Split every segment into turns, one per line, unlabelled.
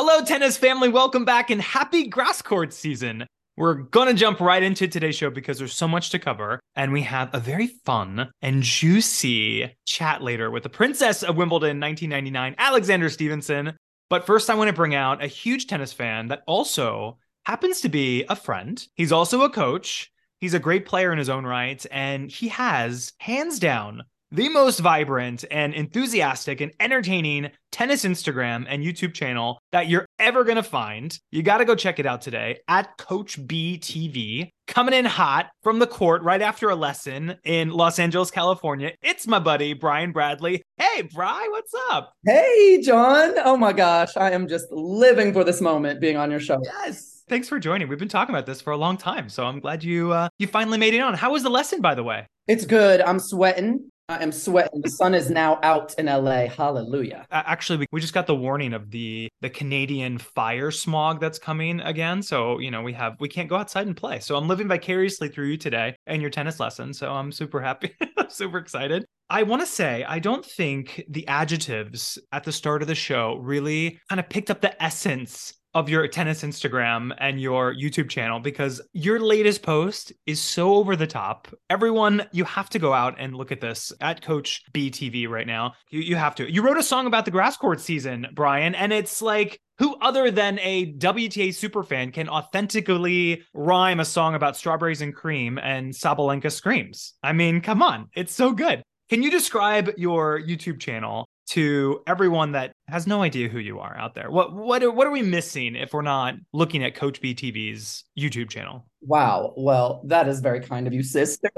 Hello, tennis family. Welcome back and happy grass court season. We're going to jump right into today's show because there's so much to cover. And we have a very fun and juicy chat later with the princess of Wimbledon 1999, Alexandra Stevenson. But first, I want to bring out a huge tennis fan that also happens to be a friend. He's also a coach. He's a great player in his own right. And he has, hands down, the most vibrant and enthusiastic and entertaining tennis Instagram and YouTube channel that you're ever going to find. You got to go check it out today at Coach B TV. Coming in hot from the court right after a lesson in Los Angeles, California. It's my buddy, Brian Bradley. Hey, Bry, what's up?
Hey, John. Oh my gosh. I am just living for this moment being on your show.
Yes. Thanks for joining. We've been talking about this for a long time, so I'm glad you uh, you finally made it on. How was the lesson, by the way?
It's good. I'm sweating. I am sweating. The sun is now out in LA. Hallelujah.
Actually, we just got the warning of the the Canadian fire smog that's coming again. So, you know, we have we can't go outside and play. So I'm living vicariously through you today and your tennis lesson. So I'm super happy. super excited. I want to say, I don't think the adjectives at the start of the show really kind of picked up the essence of your tennis Instagram and your YouTube channel because your latest post is so over the top. Everyone, you have to go out and look at this at Coach BTV right now. You, you have to. You wrote a song about the grass court season, Brian, and it's like, who other than a WTA superfan can authentically rhyme a song about strawberries and cream and Sabalenka screams? I mean, come on, it's so good. Can you describe your YouTube channel to everyone that has no idea who you are out there. What what are, what are we missing if we're not looking at Coach BTV's YouTube channel?
Wow. Well, that is very kind of you, sister.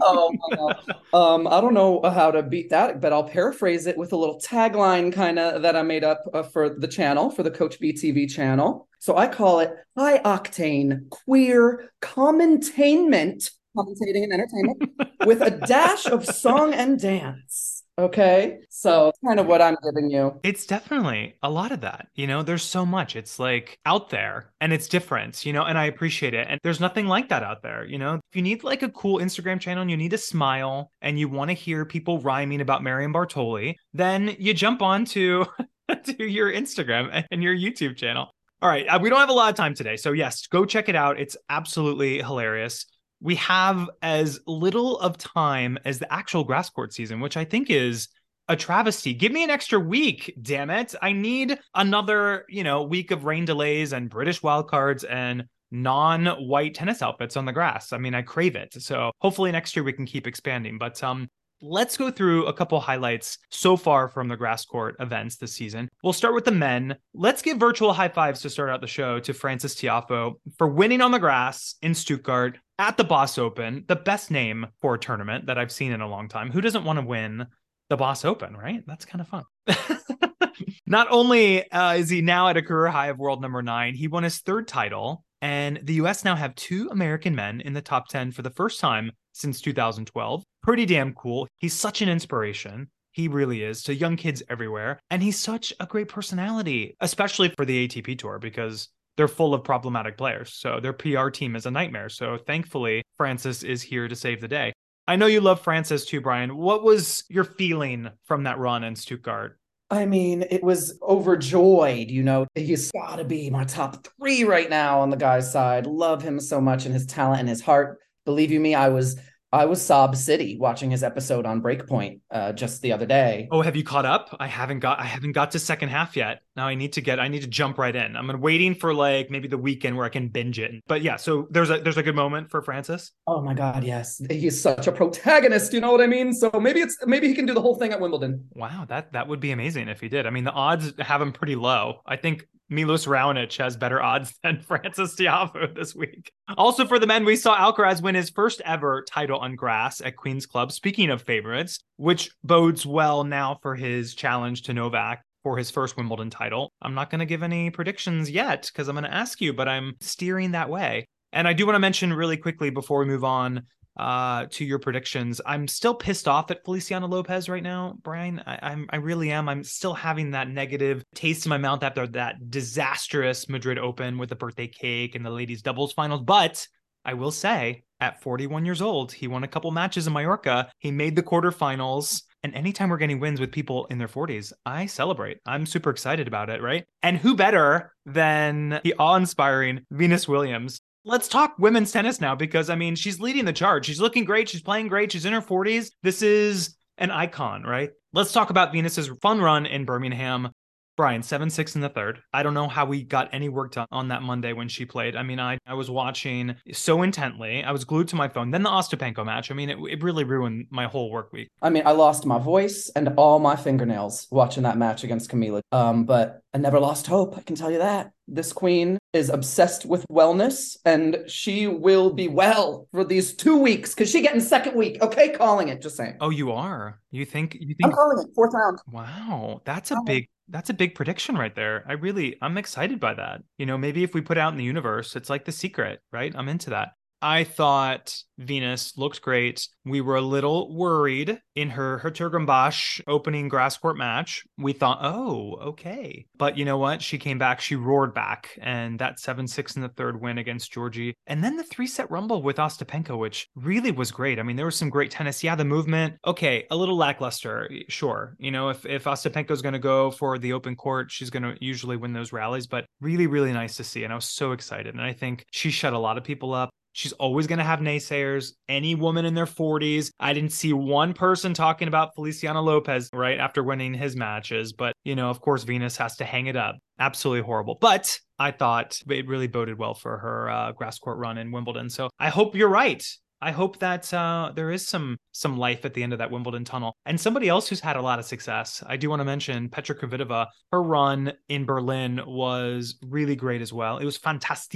oh, um, I don't know how to beat that, but I'll paraphrase it with a little tagline kind of that I made up uh, for the channel, for the Coach BTV channel. So I call it high octane queer commentainment, commentating and entertainment with a dash of song and dance. Okay. So kind of what I'm giving you.
It's definitely a lot of that. You know, there's so much. It's like out there and it's different, you know, and I appreciate it. And there's nothing like that out there. You know, if you need like a cool Instagram channel and you need a smile and you want to hear people rhyming about Marion Bartoli, then you jump on to, to your Instagram and your YouTube channel. All right. Uh, we don't have a lot of time today. So, yes, go check it out. It's absolutely hilarious we have as little of time as the actual grass court season, which I think is a travesty. Give me an extra week, damn it. I need another, you know, week of rain delays and British wildcards and non-white tennis outfits on the grass. I mean, I crave it. So hopefully next year we can keep expanding. But um Let's go through a couple highlights so far from the grass court events this season. We'll start with the men. Let's give virtual high fives to start out the show to Frances Tiafoe for winning on the grass in Stuttgart at the Boss Open, the best name for a tournament that I've seen in a long time. Who doesn't want to win the Boss Open, right? That's kind of fun. Not only uh, is he now at a career high of world number nine, he won his third title. And the US now have two American men in the top 10 for the first time since 2012. Pretty damn cool. He's such an inspiration. He really is to young kids everywhere. And he's such a great personality, especially for the ATP tour, because they're full of problematic players. So their PR team is a nightmare. So thankfully, Frances is here to save the day. I know you love Frances too, Brian. What was your feeling from that run in Stuttgart?
I mean, it was overjoyed. You know, he's got to be my top three right now on the guy's side. Love him so much and his talent and his heart. Believe you me, I was I was Sob City watching his episode on Breakpoint uh, just the other day.
Oh, have you caught up? I haven't got I haven't got to second half yet. Now I need to get I need to jump right in. I'm waiting for like maybe the weekend where I can binge it. But yeah, so there's a there's a good moment for Frances.
Oh my god, yes. He's such a protagonist, you know what I mean? So maybe it's maybe he can do the whole thing at Wimbledon.
Wow, that that would be amazing if he did. I mean, the odds have him pretty low. I think Milos Raonic has better odds than Frances Tiafoe this week. Also for the men, we saw Alcaraz win his first ever title on grass at Queen's Club. Speaking of favorites, which bodes well now for his challenge to Novak for his first Wimbledon title. I'm not going to give any predictions yet because I'm going to ask you, but I'm steering that way. And I do want to mention really quickly before we move on uh, to your predictions. I'm still pissed off at Feliciano Lopez right now, Brian. I, am I really am. I'm still having that negative taste in my mouth after that disastrous Madrid Open with the birthday cake and the ladies doubles finals. But I will say, at 41 years old, he won a couple matches in Mallorca. He made the quarterfinals And anytime we're getting wins with people in their 40s, I celebrate. I'm super excited about it, right? And who better than the awe inspiring Venus Williams? Let's talk women's tennis now because I mean, she's leading the charge. She's looking great. She's playing great. She's in her 40s. This is an icon, right? Let's talk about Venus's fun run in Birmingham. Brian, 7 6 in the third. I don't know how we got any work done on that Monday when she played. I mean, I, I was watching so intently. I was glued to my phone. Then the Ostapenko match. I mean, it, it really ruined my whole work week.
I mean, I lost my voice and all my fingernails watching that match against Camila. Um, but I never lost hope. I can tell you that. This queen is obsessed with wellness and she will be well for these two weeks because she getting second week. Okay, calling it. Just saying.
Oh, you are. You think you think
I'm calling it fourth round.
Wow, that's a
Oh.
big that's a big prediction right there. I really I'm excited by that. You know, maybe if we put out in the universe, it's like the secret, right? I'm into that. I thought Venus looked great. We were a little worried in her her Hertogenbosch opening grass court match. We thought, oh, okay. But you know what? She came back, she roared back, and that 7-6 in the third win against Giorgi. And then the three-set rumble with Ostapenko, which really was great. I mean, there was some great tennis. Yeah, the movement, okay, a little lackluster, sure. You know, if if Ostapenko's gonna go for the open court, she's gonna usually win those rallies, but really, really nice to see. And I was so excited. And I think she shut a lot of people up. She's always going to have naysayers. Any woman in their 40s. I didn't see one person talking about Feliciano Lopez right after winning his matches. But, you know, of course, Venus has to hang it up. Absolutely horrible. But I thought it really boded well for her uh, grass court run in Wimbledon. So I hope you're right. I hope that uh, there is some some life at the end of that Wimbledon tunnel. And somebody else who's had a lot of success, I do want to mention Petra Kvitova. Her run in Berlin was really great as well. It was fantastic.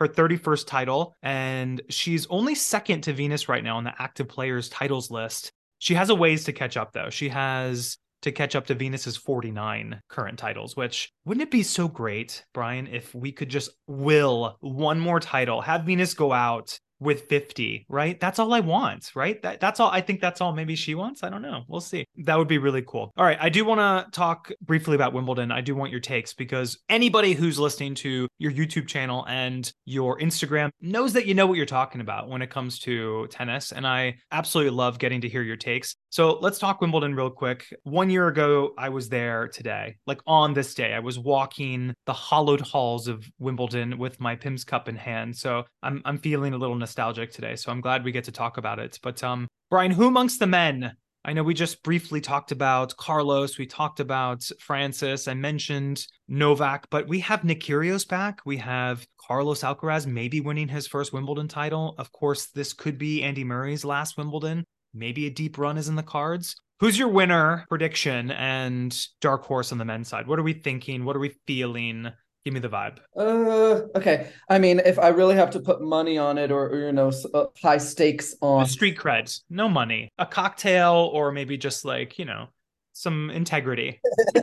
Her 31st title, and she's only second to Venus right now on the active players titles list. She has a ways to catch up though. She has to catch up to Venus's 49 current titles, which wouldn't it be so great, Brian, if we could just will one more title, have Venus go out with 50, right? That's all I want, right? That, that's all. I think that's all maybe she wants. I don't know. We'll see. That would be really cool. All right. I do want to talk briefly about Wimbledon. I do want your takes because anybody who's listening to your YouTube channel and your Instagram knows that you know what you're talking about when it comes to tennis. And I absolutely love getting to hear your takes. So let's talk Wimbledon real quick. One year ago, I was there today. Like on this day, I was walking the hollowed halls of Wimbledon with my Pimm's cup in hand. So I'm I'm feeling a little nostalgic today. So I'm glad we get to talk about it. But um, Brian, who amongst the men? I know we just briefly talked about Carlos. We talked about Frances. I mentioned Novak, but we have Nick Kyrgios back. We have Carlos Alcaraz maybe winning his first Wimbledon title. Of course, this could be Andy Murray's last Wimbledon. Maybe a deep run is in the cards. Who's your winner prediction and dark horse on the men's side? What are we thinking? What are we feeling? Give me the vibe.
Uh, okay. I mean, if I really have to put money on it, or, or you know, uh, high stakes on,
Street creds, no money, a cocktail, or maybe just like, you know, some integrity.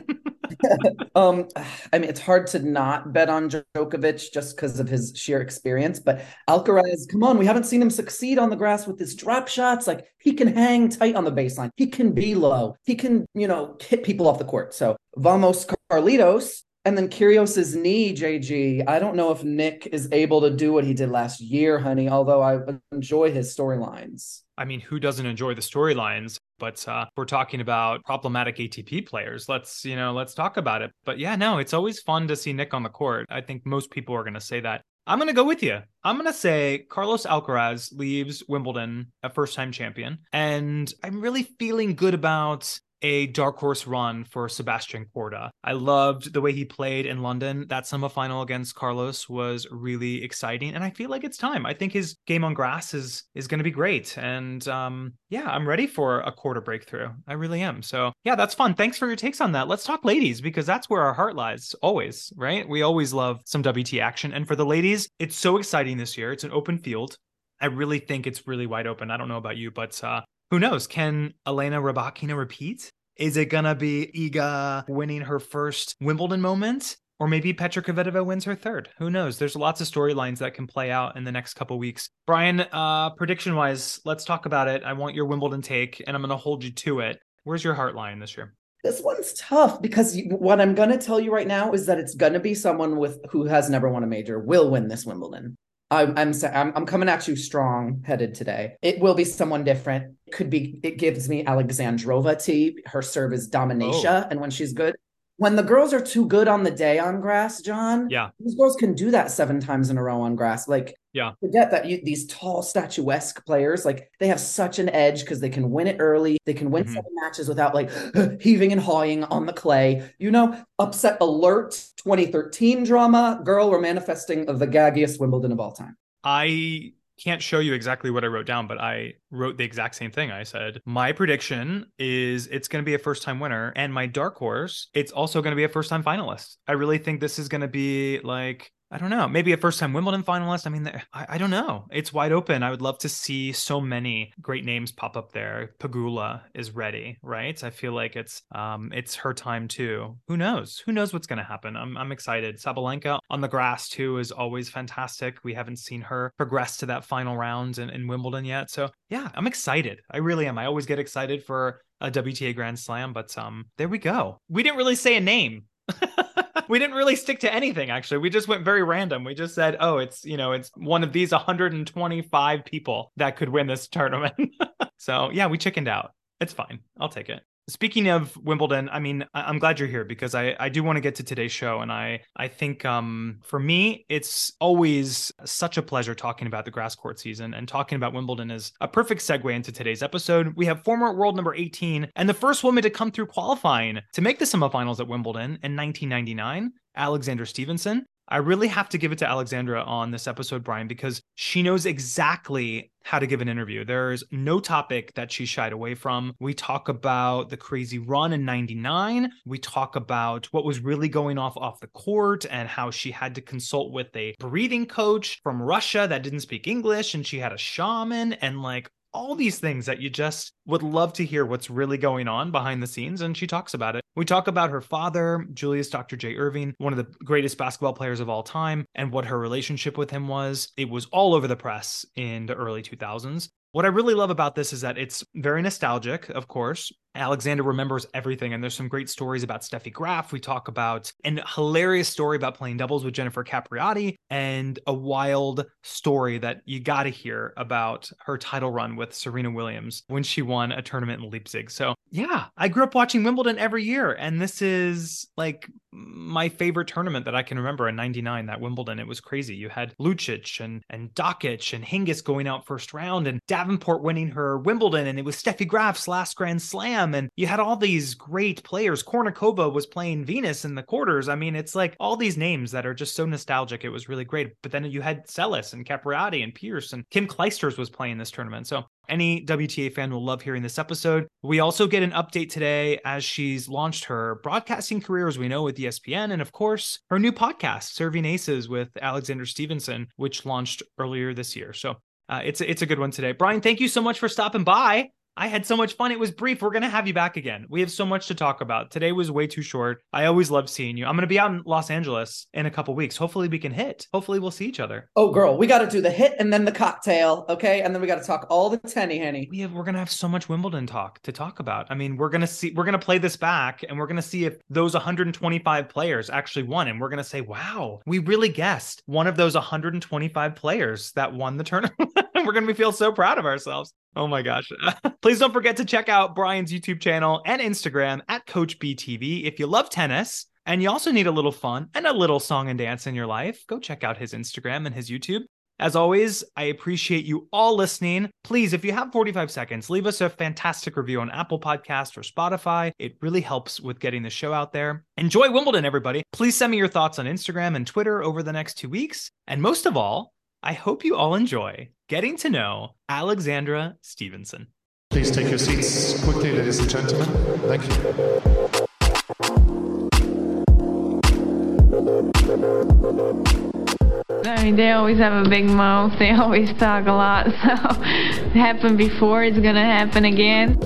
um, I mean, it's hard to not bet on Djokovic just because of his sheer experience. But Alcaraz, come on, we haven't seen him succeed on the grass with his drop shots. Like he can hang tight on the baseline. He can be low. He can, you know, hit people off the court. So vamos Carlitos. And then Kyrgios's knee, JG. I don't know if Nick is able to do what he did last year, honey. Although I enjoy his storylines.
I mean, who doesn't enjoy the storylines? But uh, we're talking about problematic ATP players. Let's, you know, let's talk about it. But yeah, no, it's always fun to see Nick on the court. I think most people are going to say that. I'm going to go with you. I'm going to say Carlos Alcaraz leaves Wimbledon a first time champion. And I'm really feeling good about a dark horse run for Sebastian Korda. I loved the way he played in London. That semifinal against Carlos was really exciting, and I feel like it's time. I think his game on grass is is going to be great, and um, yeah, I'm ready for a quarter breakthrough. I really am. So yeah, that's fun. Thanks for your takes on that. Let's talk ladies because that's where our heart lies. Always, right? We always love some WT action, and for the ladies, it's so exciting this year. It's an open field. I really think it's really wide open. I don't know about you, but uh, who knows? Can Elena Rybakina repeat? Is it gonna be Iga winning her first Wimbledon moment? Or maybe Petra Kvitova wins her third. Who knows? There's lots of storylines that can play out in the next couple weeks. Brian, uh, prediction wise, let's talk about it. I want your Wimbledon take, and I'm going to hold you to it. Where's your heart lying this year?
This one's tough because what I'm going to tell you right now is that it's going to be someone with who has never won a major will win this Wimbledon. I'm I'm I'm, I'm coming at you strong headed today. It will be someone different. It could be. It gives me Alexandrova T. Her serve is dominatia, oh. and when she's good, when the girls are too good on the day on grass, John,
yeah,
these girls can do that seven times in a row on grass. Like,
yeah,
forget that you, these tall, statuesque players, like they have such an edge because they can win it early. They can win mm-hmm. seven matches without like heaving and hawing on the clay. You know, upset alert 2013 drama. Girl, we're manifesting the gaggiest Wimbledon of all time.
I can't show you exactly what I wrote down, but I wrote the exact same thing. I said, My prediction is it's going to be a first time winner. And my dark horse, it's also going to be a first time finalist. I really think this is going to be like I don't know. Maybe a first time Wimbledon finalist. I mean, I, I, don't know. It's wide open. I would love to see so many great names pop up there. Pegula is ready, right? I feel like it's um it's her time too. Who knows? Who knows what's going to happen? I'm I'm excited. Sabalenka on the grass too is always fantastic. We haven't seen her progress to that final round in, in Wimbledon yet. So yeah, I'm excited. I really am. I always get excited for a WTA Grand Slam, but um there we go. We didn't really say a name. we didn't really stick to anything actually. We just went very random. We just said, "Oh, it's, you know, it's one of these 125 people that could win this tournament." so, yeah, we chickened out. It's fine. I'll take it. Speaking of Wimbledon, I mean, I'm glad you're here because I, I do want to get to today's show. And I, I think um, for me, it's always such a pleasure talking about the grass court season and talking about Wimbledon is a perfect segue into today's episode. We have former world number 18 and the first woman to come through qualifying to make the semifinals at Wimbledon in 1999, Alexandra Stevenson. I really have to give it to Alexandra on this episode, Brian, because she knows exactly how to give an interview. There's no topic that she shied away from. We talk about the crazy run in 99. We talk about what was really going off off the court and how she had to consult with a breathing coach from Russia that didn't speak English and she had a shaman and like all these things that you just would love to hear what's really going on behind the scenes. And she talks about it. We talk about her father, Julius Dr. J. Erving, one of the greatest basketball players of all time, and what her relationship with him was. It was all over the press in the early 2000s. What I really love about this is that it's very nostalgic, of course. Alexandra remembers everything, and there's some great stories about Steffi Graf. We talk about an hilarious story about playing doubles with Jennifer Capriati, and a wild story that you got to hear about her title run with Serena Williams when she won a tournament in Leipzig. So, yeah, I grew up watching Wimbledon every year, and this is like my favorite tournament that I can remember in 99, that Wimbledon. It was crazy. You had Lucic and, and Dokic and Hingis going out first round, and Davenport winning her Wimbledon, and it was Steffi Graf's last Grand Slam. And you had all these great players. Kournikova was playing Venus in the quarters. I mean, it's like all these names that are just so nostalgic. It was really great. But then you had Seles and Capriati and Pierce, and Kim Clijsters was playing this tournament. So any WTA fan will love hearing this episode. We also get an update today as she's launched her broadcasting career, as we know, with ESPN, and of course, her new podcast, Serving Aces with Alexandra Stevenson, which launched earlier this year. So uh, it's it's a good one today. Brian, thank you so much for stopping by. I had so much fun. It was brief. We're going to have you back again. We have so much to talk about. Today was way too short. I always love seeing you. I'm going to be out in Los Angeles in a couple weeks. Hopefully, we can hit. Hopefully, we'll see each other.
Oh, girl, we got to do the hit and then the cocktail. Okay. And then we got to talk all the tenny, henny.
We have, we're going to have so much Wimbledon talk to talk about. I mean, we're going to see, we're going to play this back and we're going to see if those 125 players actually won. And we're going to say, wow, we really guessed one of those 125 players that won the tournament. we're going to feel so proud of ourselves. Oh my gosh. Please don't forget to check out Brian's YouTube channel and Instagram at Coach BTV. If you love tennis and you also need a little fun and a little song and dance in your life, go check out his Instagram and his YouTube. As always, I appreciate you all listening. Please, if you have 45 seconds, leave us a fantastic review on Apple Podcast or Spotify. It really helps with getting the show out there. Enjoy Wimbledon, everybody. Please send me your thoughts on Instagram and Twitter over the next two weeks. And most of all, I hope you all enjoy getting to know Alexandra Stevenson.
Please take your seats quickly, ladies and gentlemen. Thank you.
I mean, they always have a big mouth. They always talk a lot. So, it happened before. It's gonna happen again.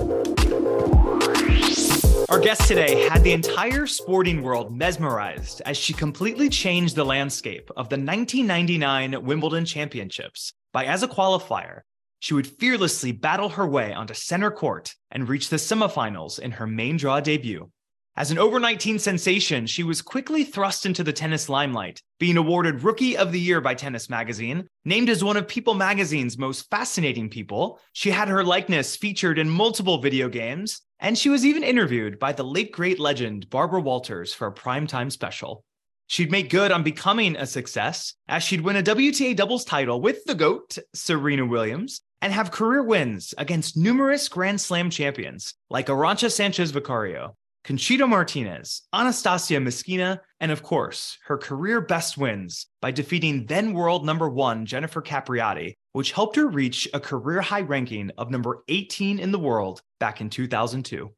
Our guest today had the entire sporting world mesmerized as she completely changed the landscape of the 1999 Wimbledon Championships by, as a qualifier, she would fearlessly battle her way onto center court and reach the semifinals in her main draw debut. As an over 19 sensation, she was quickly thrust into the tennis limelight, being awarded Rookie of the Year by Tennis Magazine, named as one of People Magazine's most fascinating people. She had her likeness featured in multiple video games, and she was even interviewed by the late great legend Barbara Walters for a primetime special. She'd make good on becoming a success as she'd win a WTA doubles title with the GOAT, Serena Williams, and have career wins against numerous Grand Slam champions like Arantxa Sanchez Vicario, Conchita Martinez, Anastasia Myskina, and of course, her career best wins by defeating then world number one Jennifer Capriati, which helped her reach a career high ranking of number 18 in the world back in 2002.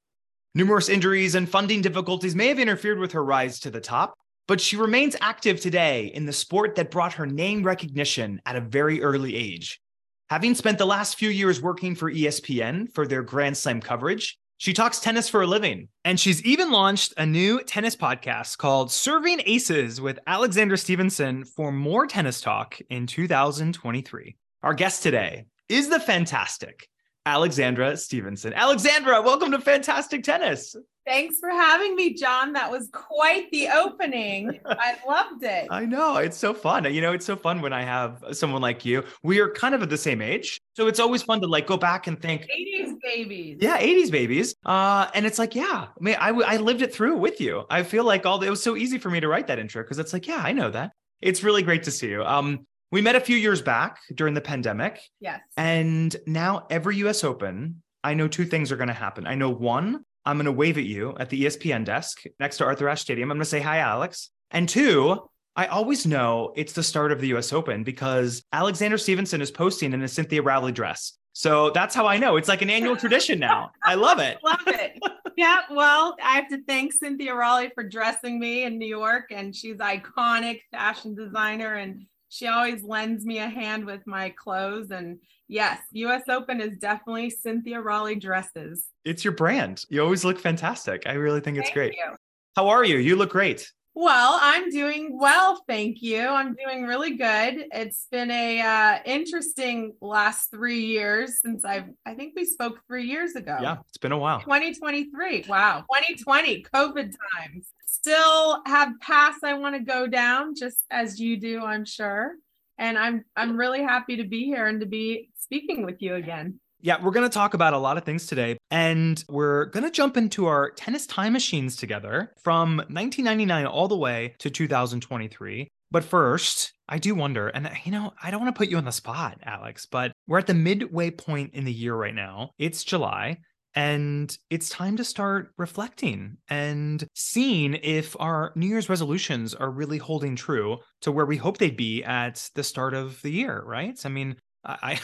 Numerous injuries and funding difficulties may have interfered with her rise to the top, but she remains active today in the sport that brought her name recognition at a very early age. Having spent the last few years working for ESPN for their Grand Slam coverage, she talks tennis for a living. And she's even launched a new tennis podcast called Serving Aces with Alexandra Stevenson for more tennis talk in 2023. Our guest today is the fantastic Alexandra Stevenson. Alexandra, welcome to Fantastic Tennis.
Thanks for having me, John. That was quite the opening. I loved it.
I know. It's so fun. You know, it's so fun when I have someone like you. We are kind of at the same age. So it's always fun to like go back and think
80s babies.
Yeah, 80s babies. Uh, and it's like, yeah, I mean, I, I lived it through with you. I feel like all the, it was so easy for me to write that intro because it's like, yeah, I know that. It's really great to see you. Um, we met a few years back during the pandemic.
Yes.
And now every US Open, I know two things are going to happen. I know one, I'm going to wave at you at the ESPN desk next to Arthur Ashe Stadium. I'm going to say, hi, Alex. And two, I always know it's the start of the US Open because Alexandra Stevenson is posting in a Cynthia Rowley dress. So that's how I know. It's like an annual tradition now. I love it.
love it. Yeah. Well, I have to thank Cynthia Rowley for dressing me in New York, and she's iconic fashion designer, and she always lends me a hand with my clothes. And yes, US Open is definitely Cynthia Rowley dresses.
It's your brand. You always look fantastic. I really think it's
Thank
great.
you.
How are you? You look great.
Well, I'm doing well, thank you. I'm doing really good. It's been a uh, interesting last three years since I've. I think we spoke three years ago.
Yeah, it's been a while.
2023. Wow, 2020, COVID times. Still have paths I want to go down, just as you do, I'm sure. And I'm I'm really happy to be here and to be speaking with you again.
Yeah, we're going to talk about a lot of things today. And we're going to jump into our tennis time machines together from 1999 all the way to 2023. But first, I do wonder, and you know, I don't want to put you on the spot, Alex, but we're at the midway point in the year right now. It's July. And it's time to start reflecting and seeing if our New Year's resolutions are really holding true to where we hope they'd be at the start of the year, right? I mean, I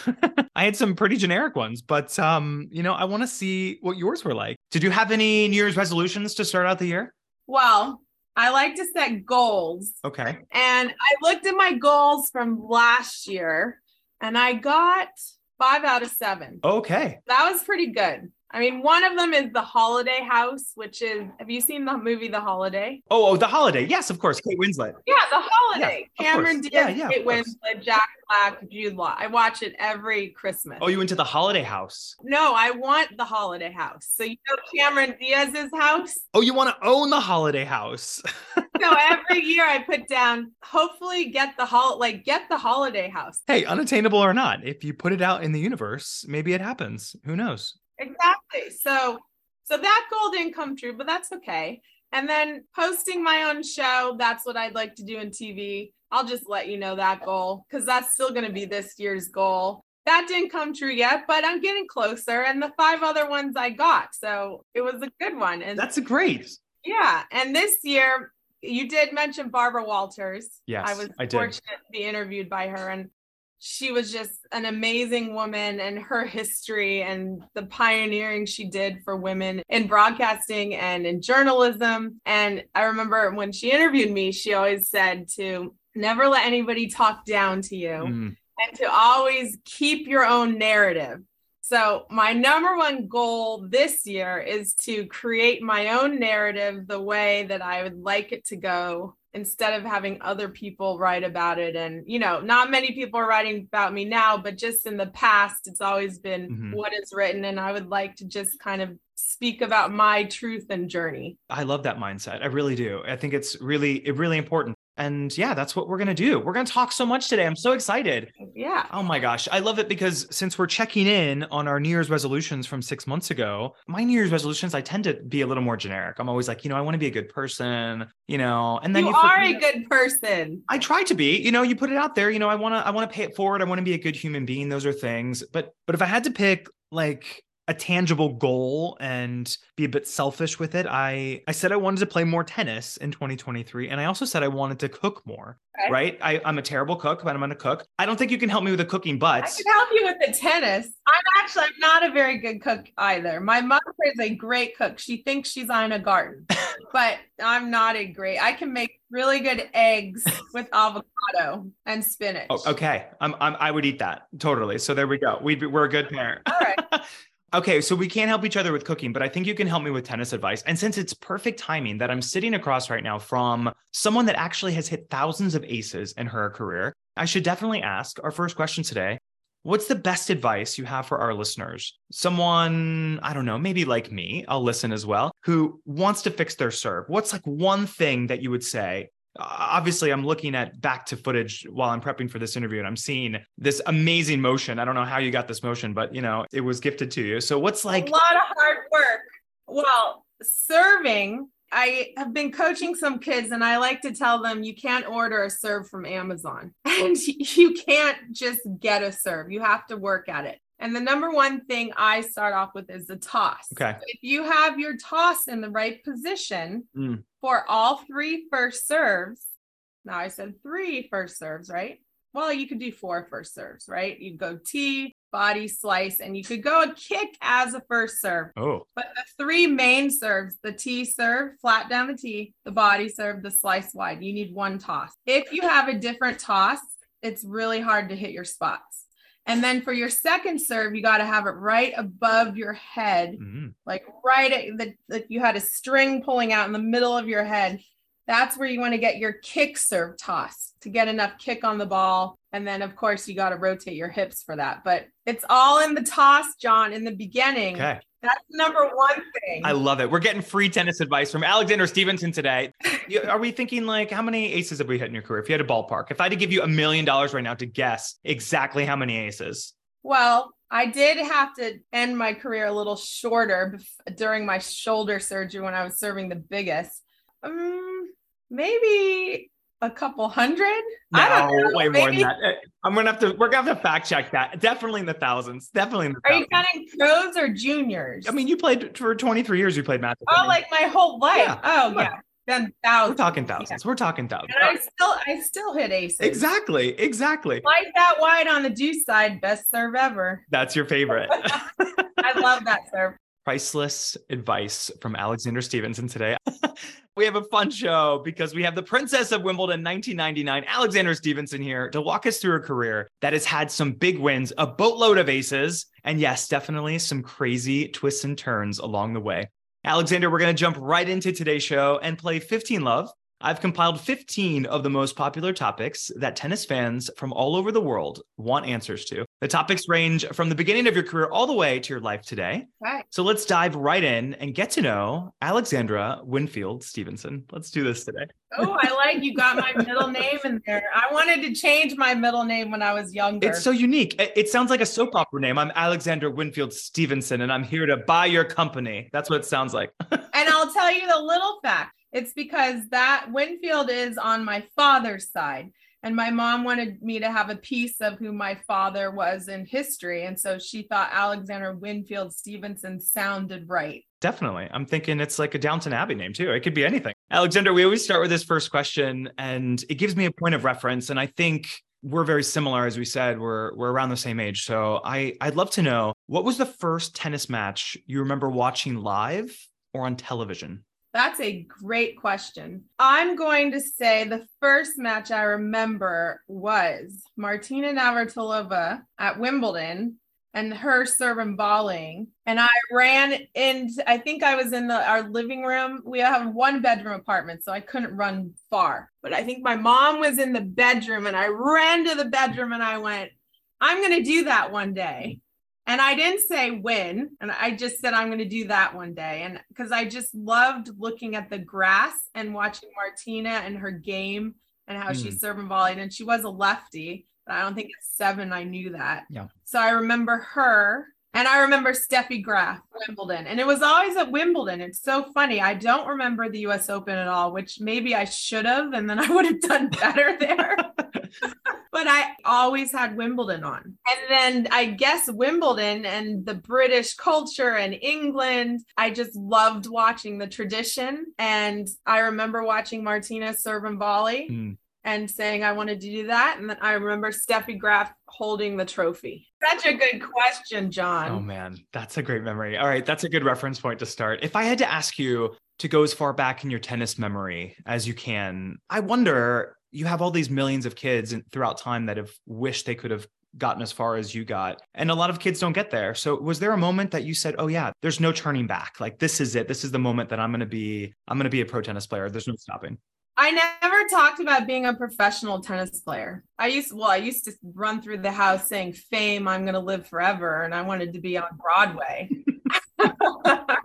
I had some pretty generic ones, but um, you know, I want to see what yours were like. Did you have any New Year's resolutions to start out the year?
Well, I like to set goals.
Okay.
And I looked at my goals from last year and I got five out of seven.
Okay.
That was pretty good. I mean, one of them is the Holiday House, which is have you seen the movie The Holiday?
Oh, oh, the holiday. Yes, of course. Kate Winslet.
Yeah, The Holiday.
Yeah,
Cameron. Diaz,
Yeah, yeah,
Kate. Winslet, Jack Black, Jude Law. I watch it every Christmas.
Oh, you went to the holiday house.
No, I want the Holiday House. So you know Cameron Diaz's house.
Oh, you want to own the holiday house.
So every year I put down, hopefully get the hol like get the Holiday House.
hey, unattainable or not, if you put it out in the universe, maybe it happens. Who knows?
Exactly. So so that goal didn't come true, but that's okay. And then posting my own show, that's what I'd like to do in TV. I'll just let you know that goal because that's still going to be this year's goal. That didn't come true yet, but I'm getting closer. And the five other ones I got. So it was a good one. And
That's a great.
yeah. And this year, you did mention Barbara Walters.
Yes,
I was
I did.
fortunate to be interviewed by her. And she was just an amazing woman and her history and the pioneering she did for women in broadcasting and in journalism. And I remember when she interviewed me, she always said to never let anybody talk down to you
Mm,
and to always keep your own narrative. So, my number one goal this year is to create my own narrative the way that I would like it to go instead of having other people write about it and you know not many people are writing about me now but just in the past it's always been
Mhm.
what is written and i would like to just kind of speak about my truth and journey
I love that mindset. I really do. I think it's really, it really important. And yeah, that's what we're going to do. We're going to talk so much today. I'm so excited.
yeah
Oh my gosh. I love it because since we're checking in on our New Year's resolutions from six months ago, my New Year's resolutions, I tend to be a little more generic. I'm always like, you know, I want to be a good person, you know, and then
you
you,
are
forget-
a good person
I try to be, you know, you put it out there, you know, I want to I want to pay it forward. I want to be a good human being. Those are things. But but if I had to pick like a tangible goal and be a bit selfish with it, I I said I wanted to play more tennis in 2023 and I also said I wanted to cook more.
Okay.
Right? I I'm a terrible cook, but I'm to cook. I don't think you can help me with the cooking, but I
can help you with the tennis. I'm actually I'm not a very good cook either. My mother is a great cook. She thinks she's Ina Garten, but I'm not a great. I can make really good eggs with avocado and spinach.
Oh, okay. I'm, I'm I would eat that. Totally. So there we go. We'd be, we're a good pair.
All right.
Okay, so we can't help each other with cooking, but I think you can help me with tennis advice. And since it's perfect timing that I'm sitting across right now from someone that actually has hit thousands of aces in her career, I should definitely ask our first question today. What's the best advice you have for our listeners? Someone, I don't know, maybe like me, I'll listen as well, who wants to fix their serve. What's like one thing that you would say? Obviously, I'm looking at back to footage while I'm prepping for this interview and I'm seeing this amazing motion. I don't know how you got this motion, but you know, it was gifted to you. So what's like
a lot of hard work. Well, serving, I have been coaching some kids and I like to tell them you can't order a serve from Amazon and you can't just get a serve. You have to work at it. And the number one thing I start off with is the toss.
Okay.
If you have your toss in the right position
Mm.
for all three first serves, now I said three first serves, right? Well, you could do four first serves, right? You go tee, body, slice, and you could go a kick as a first serve.
Oh,
But the three main serves, the T serve, flat down the T, the body serve, the slice wide, you need one toss. If you have a different toss, it's really hard to hit your spots. And then for your second serve, you got to have it right above your head,
mhm.
like right at the, like you had a string pulling out in the middle of your head. That's where you want to get your kick serve toss to get enough kick on the ball. And then, of course, you got to rotate your hips for that. But it's all in the toss, John, in the beginning.
okay.
That's number one thing.
I love it. We're getting free tennis advice from Alexandra Stevenson today. Are we thinking like how many aces have we hit in your career? If you had a ballpark, if I had to give you a million dollars right now to guess exactly how many aces,
well, I did have to end my career a little shorter during my shoulder surgery when I was serving the biggest. Um, maybe a couple hundred. I don't know.
way more than that. Eh, I'm gonna have to. We're gonna have to fact check that. Definitely in the thousands. Definitely in the
Are you counting pros or juniors?
I mean, you played for 23 years. You played matches. I
oh, like my whole life.
Yeah.
Oh,
Yeah.
yeah. Then
we're
thousands.
talking thousands. We're talking thousands.
And I still, I still hit aces.
Exactly. Exactly.
Like that wide on the deuce side, best serve ever.
That's your favorite.
I love that serve.
Priceless advice from Alexandra Stevenson today. we have a fun show because we have the Princess of Wimbledon 1999, Alexandra Stevenson here to walk us through a career that has had some big wins, a boatload of aces, and yes, definitely some crazy twists and turns along the way. Alexandra, we're going to jump right into today's show and play 15 Love. I've compiled 15 of the most popular topics that tennis fans from all over the world want answers to. The topics range from the beginning of your career all the way to your life today.
Right.
So let's dive right in and get to know Alexandra Winfield Stevenson. Let's do this today.
Oh, I like you got my middle name in there. I wanted to change my middle name when I was younger.
It's so unique. It, it sounds like a soap opera name. I'm Alexandra Winfield Stevenson, and I'm here to buy your company. That's what it sounds like.
and I'll tell you the little fact. It's because that Winfield is on my father's side. And my mom wanted me to have a piece of who my father was in history. And so she thought Alexandra Winfield Stevenson sounded right.
Definitely. I'm thinking it's like a Downton Abbey name too. It could be anything. Alexandra, we always start with this first question, and it gives me a point of reference. And I think we're very similar, as we said, we're we're around the same age. So I I'd love to know what was the first tennis match you remember watching live or on television?
That's a great question. I'm going to say the first match I remember was Martina Navratilova at Wimbledon. and her serving volleying. And I ran into, I think I was in the our living room. We have one bedroom apartment, so I couldn't run far. But I think my mom was in the bedroom and I ran to the bedroom and I went, I'm gonna do that one day. And I didn't say when, and I just said I'm going to do that one day. And because I just loved looking at the grass and watching Martina and her game and how mm. she's serving volley. And she was a lefty, but I don't think at seven I knew that.
Yeah.
So I remember her and I remember Steffi Graf, Wimbledon. And it was always at Wimbledon. It's so funny. I don't remember the US Open at all, which maybe I should have, and then I would have done better there. but I always had Wimbledon on. And then I guess Wimbledon and the British culture and England, I just loved watching the tradition. And I remember watching Martina serve and volley. Mm and saying I wanted to do that. And then I remember Steffi Graf holding the trophy. Such a good question, John.
Oh man, that's a great memory. All right, that's a good reference point to start. If I had to ask you to go as far back in your tennis memory as you can, I wonder you have all these millions of kids throughout time that have wished they could have gotten as far as you got. And a lot of kids don't get there. So was there a moment that you said, "Oh yeah, there's no turning back. Like this is it. This is the moment that I'm going to be I'm going to be a pro tennis player. There's no stopping."
I never talked about being a professional tennis player. I used well, I used to run through the house saying fame, I'm gonna live forever, and I wanted to be on Broadway.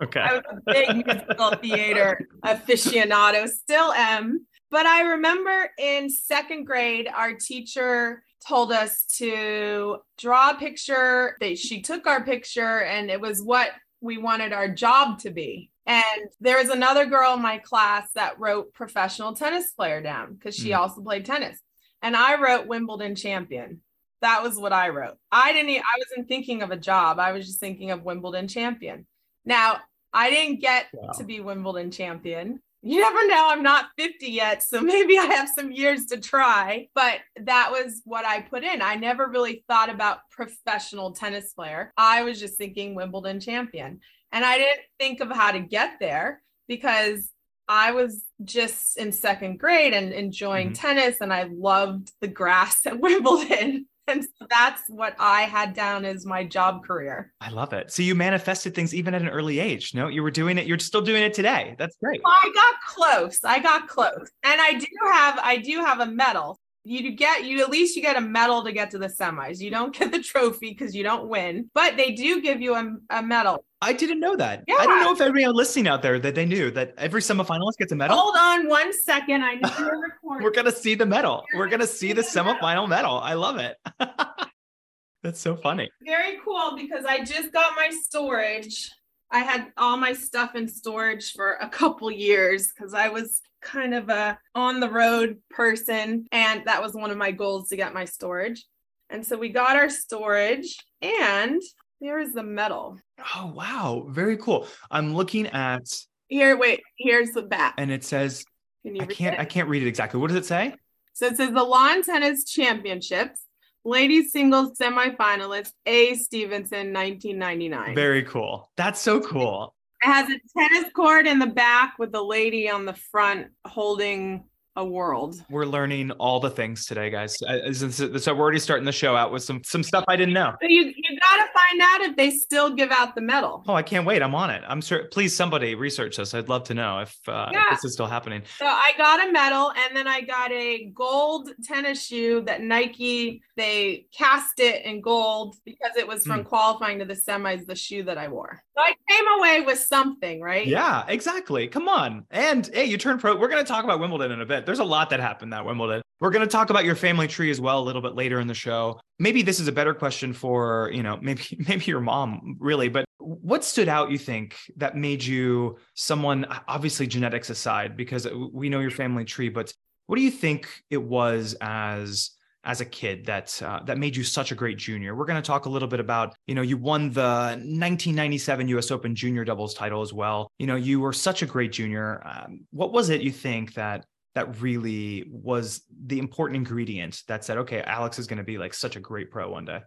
okay.
I was a big musical theater aficionado, still am. But I remember in second grade, our teacher told us to draw a picture. They, she took our picture, and it was what we wanted our job to be. And there was another girl in my class that wrote professional tennis player down because she mm. also played tennis. And I wrote Wimbledon champion. That was what I wrote. I didn't, I wasn't thinking of a job. I was just thinking of Wimbledon champion. Now, I didn't get wow. to be Wimbledon champion. You never know. I'm not 50 yet. So maybe I have some years to try. But that was what I put in. I never really thought about professional tennis player. I was just thinking Wimbledon champion. And I didn't think of how to get there because I was just in second grade and enjoying mm-hmm. tennis, and I loved the grass at Wimbledon. And so that's what I had down as my job career.
I love it. So you manifested things even at an early age. No, you were doing it. You're still doing it today. That's great.
I got close. I got close. And I do have I do have a medal you get you at least you get a medal to get to the semis. You don't get the trophy because you don't win, but they do give you a, a medal.
I didn't know that. Yeah. I don't know if everyone listening out there that they knew that every semifinalist gets a medal.
Hold on one second. I need to record.
We're gonna see the medal. We're gonna see the semifinal medal. I love it. That's so funny.
Very cool because I just got my storage. I had all my stuff in storage for a couple years because I was kind of a on the road person and that was one of my goals to get my storage. And so we got our storage and there is the medal
oh wow. Very cool. I'm looking at
here wait here's the back.
And it says Can you i can't it? i can't read it exactly. What does it say?
So it says the lawn tennis championships ladies singles semifinalist a. Stevenson 1999
very cool. That's so cool.
It has a tennis court in the back with the lady on the front holding a world.
We're learning all the things today, guys. So we're already starting the show out with some some stuff I didn't know.
So you you got to find out if they still give out the medal.
Oh, I can't wait! I'm on it. I'm sure. Please, somebody research this. I'd love to know if, uh, yeah. if this is still happening.
So I got a medal, and then I got a gold tennis shoe that Nike they cast it in gold because it was from mm. qualifying to the semis. The shoe that I wore. So I came away with something, right?
Yeah, exactly. Come on. And hey, you turned pro. We're going to talk about Wimbledon in a bit. There's a lot that happened at Wimbledon. We're going to talk about your family tree as well a little bit later in the show. Maybe this is a better question for, you know, maybe maybe your mom really, but what stood out you think that made you someone obviously genetics aside because we know your family tree, but what do you think it was as as a kid that uh, that made you such a great junior. We're going to talk a little bit about, you know, you won the 1997 US Open junior doubles title as well. You know, you were such a great junior. Um, what was it you think that that really was the important ingredient that said, okay, Alex is going to be like such a great pro one day?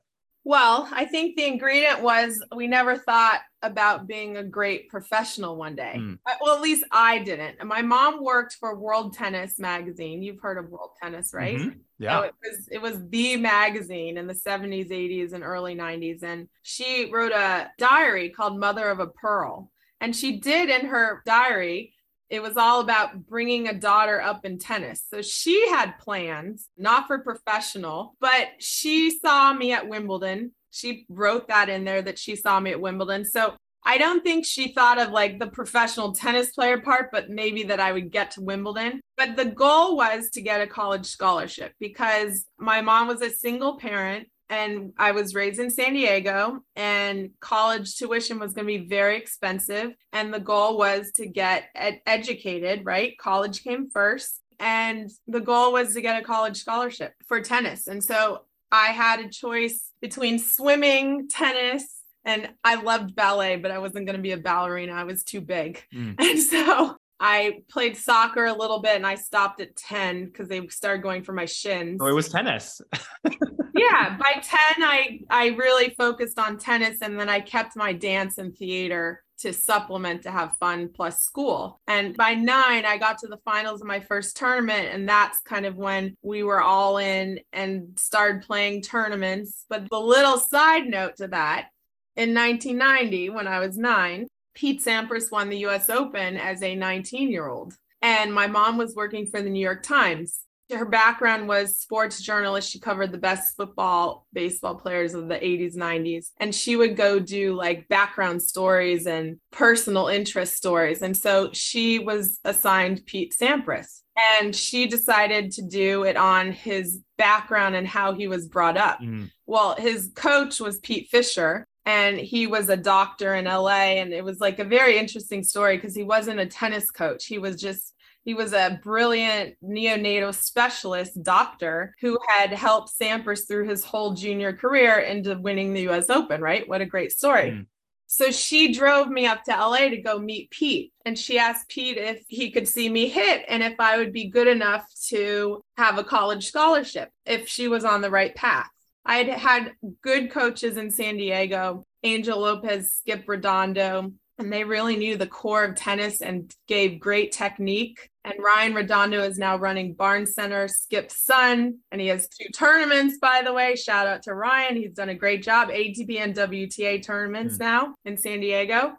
Well, I think the ingredient was we never thought about being a great professional one day.
Mm.
Well, at least I didn't. My mom worked for World Tennis magazine. You've heard of World Tennis, right?
Mhm.
So
Yeah.
it was it was the magazine in the 70s, 80s, and early 90s. And she wrote a diary called Mother of a Pearl. And she did in her diary, it was all about bringing a daughter up in tennis. So she had plans, not for professional, but she saw me at Wimbledon. She wrote that in there that she saw me at Wimbledon. So I don't think she thought of like the professional tennis player part, but maybe that I would get to Wimbledon. But the goal was to get a college scholarship because my mom was a single parent and I was raised in San Diego and college tuition was going to be very expensive. And the goal was to get ed- educated, right? College came first. And the goal was to get a college scholarship for tennis. And so I had a choice between swimming, tennis, and I loved ballet, but I wasn't going to be a ballerina. I was too big.
Mm.
And so I played soccer a little bit and I stopped at 10 because they started going for my shins.
Oh, it was tennis.
yeah, by 10 I I really focused on tennis and then I kept my dance and theater to supplement to have fun plus school. And by 9 I got to the finals of my first tournament and that's kind of when we were all in and started playing tournaments. But the little side note to that, in 1990 when I was 9, Pete Sampras won the US Open as a 19 year old. And my mom was working for the New York Times. Her background was sports journalist. She covered the best football, baseball players of the 80s, 90s. And she would go do like background stories and personal interest stories. And so she was assigned Pete Sampras. And she decided to do it on his background and how he was brought up.
Mm.
Well, his coach was Pete Fischer, and he was a doctor in LA. And it was like a very interesting story because he wasn't a tennis coach. He was just, he was a brilliant neonatal specialist doctor who had helped Sampras through his whole junior career into winning the US Open, right? What a great story.
Mm.
So she drove me up to LA to go meet Pete. And she asked Pete if he could see me hit and if I would be good enough to have a college scholarship if she was on the right path. I had had good coaches in San Diego, Angel Lopez, Skip Redondo, and they really knew the core of tennis and gave great technique. And Ryan Redondo is now running Barn Center, Skip's son, and he has two tournaments, by the way. Shout out to Ryan. He's done a great job, ATP and WTA tournaments
Mm.
now in San Diego.